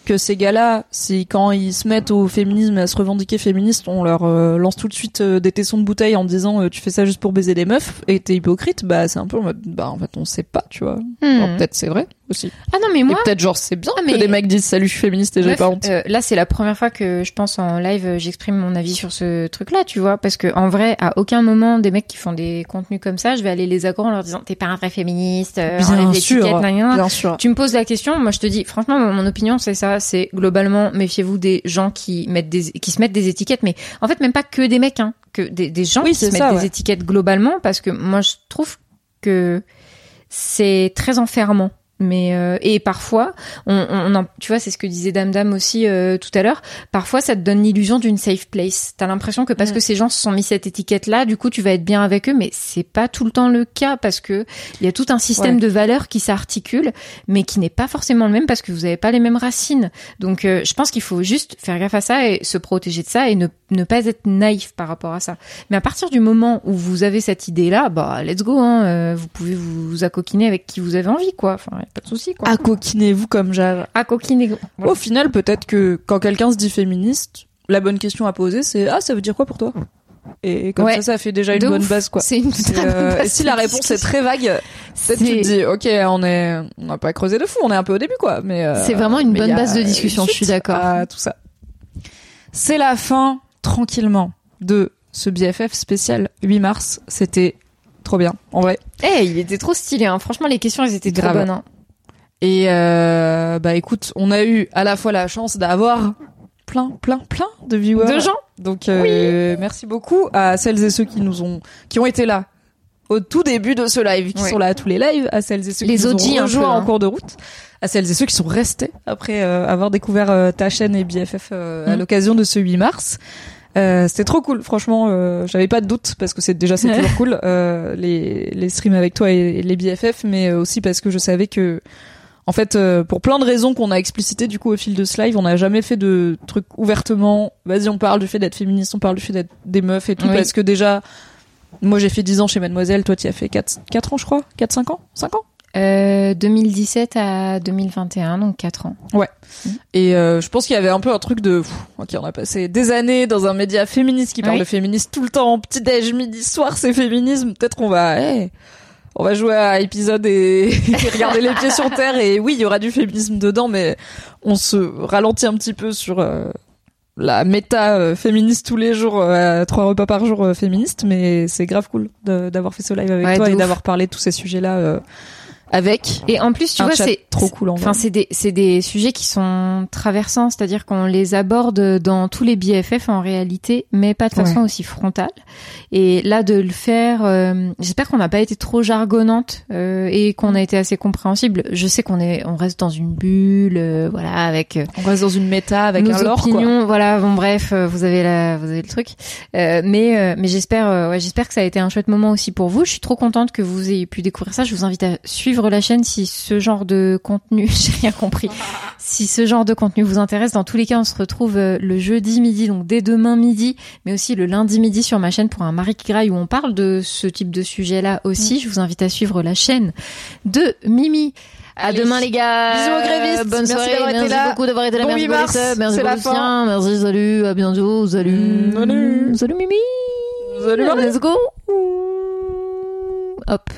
que ces gars-là, si quand ils se mettent au féminisme et à se revendiquer féministe, on leur euh, lance tout de suite euh, des tessons de bouteille en disant euh, tu fais ça juste pour baiser des meufs et t'es hypocrite, bah c'est un peu en mode bah en fait on sait pas, tu vois. Hmm. peut-être c'est vrai aussi. Ah non, mais moi, et peut-être genre c'est bien Ah, que des mecs disent salut je suis féministe et j'ai pas honte. euh, là, c'est la première fois que je pense en live, euh, j'exprime mon avis sur ce truc-là, tu vois, parce que en vrai, à aucun moment, des mecs qui font des contenus comme ça, je vais aller les aggro en leur disant t'es pas un vrai féministe, euh, Bien sûr, l'étiquette, nan, nan, nan. Bien sûr. Tu me poses la question, moi je te dis, franchement, mon opinion c'est ça, c'est globalement, méfiez-vous des gens qui mettent des, qui se mettent des étiquettes, mais en fait même pas que des mecs, hein, que des, des gens Oui, qui se mettent ça, des étiquettes globalement, parce que moi je trouve que c'est très enfermant. Mais euh, et parfois, on, on en, tu vois, c'est ce que disait Dame Dame aussi euh, tout à l'heure. Parfois, ça te donne l'illusion d'une safe place. T'as l'impression que parce Mm. que ces gens se sont mis cette étiquette-là, du coup, tu vas être bien avec eux. Mais c'est pas tout le temps le cas parce que il y a tout un système Ouais. de valeurs qui s'articule, mais qui n'est pas forcément le même parce que vous avez pas les mêmes racines. Donc, euh, je pense qu'il faut juste faire gaffe à ça et se protéger de ça et ne, ne pas être naïf par rapport à ça. Mais à partir du moment où vous avez cette idée-là, bah, let's go. Hein, euh, vous pouvez vous accoquiner avec qui vous avez envie, quoi. Enfin, pas de souci, quoi. Accoquinez-vous comme Jave. Accoquiner. Au final, peut-être que quand quelqu'un se dit féministe, la bonne question à poser c'est ah ça veut dire quoi pour toi? Et comme Ouais. ça, ça fait déjà une De bonne ouf. base quoi. C'est une euh, base et si la réponse est très vague, peut-être tu te dis ok on est on n'a pas creusé de fou, on est un peu au début quoi. Mais euh, C'est vraiment une bonne base de discussion, je suis d'accord. à Tout ça. C'est la fin tranquillement de ce BFF spécial 8 mars. C'était trop bien en vrai. Eh, il était trop stylé, hein. Franchement, les questions, elles étaient trop Grave. bonnes, hein. Et euh, bah écoute, on a eu à la fois la chance d'avoir plein, plein, plein de viewers. De gens. Donc euh, merci beaucoup à celles et ceux qui nous ont, qui ont été là au tout début de ce live, qui Ouais. sont là à tous les lives, à celles et ceux Les qui nous ont rejoints peu, en hein. cours de route, à celles et ceux qui sont restés après euh, avoir découvert euh, ta chaîne et BFF euh, à Mhm. l'occasion de ce 8 mars. Euh, c'était trop cool, franchement. Euh, J'avais pas de doute parce que c'est déjà c'est toujours cool euh, les les streams avec toi et, et les BFF, mais aussi parce que je savais que en fait, euh, pour plein de raisons qu'on a explicitées du coup au fil de ce live, on n'a jamais fait de trucs ouvertement. Vas-y, on parle du fait d'être féministe, on parle du fait d'être des meufs et tout, Oui. parce que déjà, moi j'ai fait 10 ans chez Mademoiselle, toi tu as fait 4, 4 ans je crois 4, 5 ans 5 ans Euh, 2017 à 2021, donc 4 ans. Et euh, je pense qu'il y avait un peu un truc de, pff, ok, on a passé des années dans un média féministe qui parle Oui. de féminisme tout le temps, petit déj, midi, soir, c'est féminisme. Peut-être qu'on va, on va jouer à épisode et, et regarder les pieds sur terre. Et oui, il y aura du féminisme dedans, mais on se ralentit un petit peu sur euh, la méta euh, féministe tous les jours, euh, trois repas par jour féministe. Mais c'est grave cool d'avoir fait ce live avec Ouais, toi et d'avoir parlé de tous ces sujets-là avec. Et en plus, tu vois, c'est trop cool en Enfin, c'est des, c'est des sujets qui sont traversants, c'est-à-dire qu'on les aborde dans tous les BFF en réalité, mais pas de façon aussi frontale. Et là, de le faire, euh, j'espère qu'on n'a pas été trop jargonnante euh, et qu'on a été assez compréhensible. Je sais qu'on est, on reste dans une bulle, euh, voilà, avec euh, On reste dans une méta avec nos un lore, quoi. opinions, voilà. Bon, bref, euh, vous avez la, vous avez le truc. Euh, mais, euh, mais j'espère, euh, ouais, j'espère que ça a été un chouette moment aussi pour vous. Je suis trop contente que vous ayez pu découvrir ça. Je vous invite à suivre la chaîne si ce genre de contenu, j'ai rien compris. Si ce genre de contenu vous intéresse, dans tous les cas, on se retrouve euh, le jeudi midi, donc dès demain midi, mais aussi le lundi midi sur ma chaîne pour un Marie Graille où on parle de ce type de sujet-là aussi. Je vous invite à suivre la chaîne de Mimi. À Allez. demain les gars. Bisous aux grévistes. Bonne Merci soirée. été Merci là. beaucoup d'avoir été là. Bon Merci 8 pour les mars. Merci tien. Merci. Salut. À bientôt. Salut. Mm, salut. Salut Mimi. Salut. Let's go. Hop.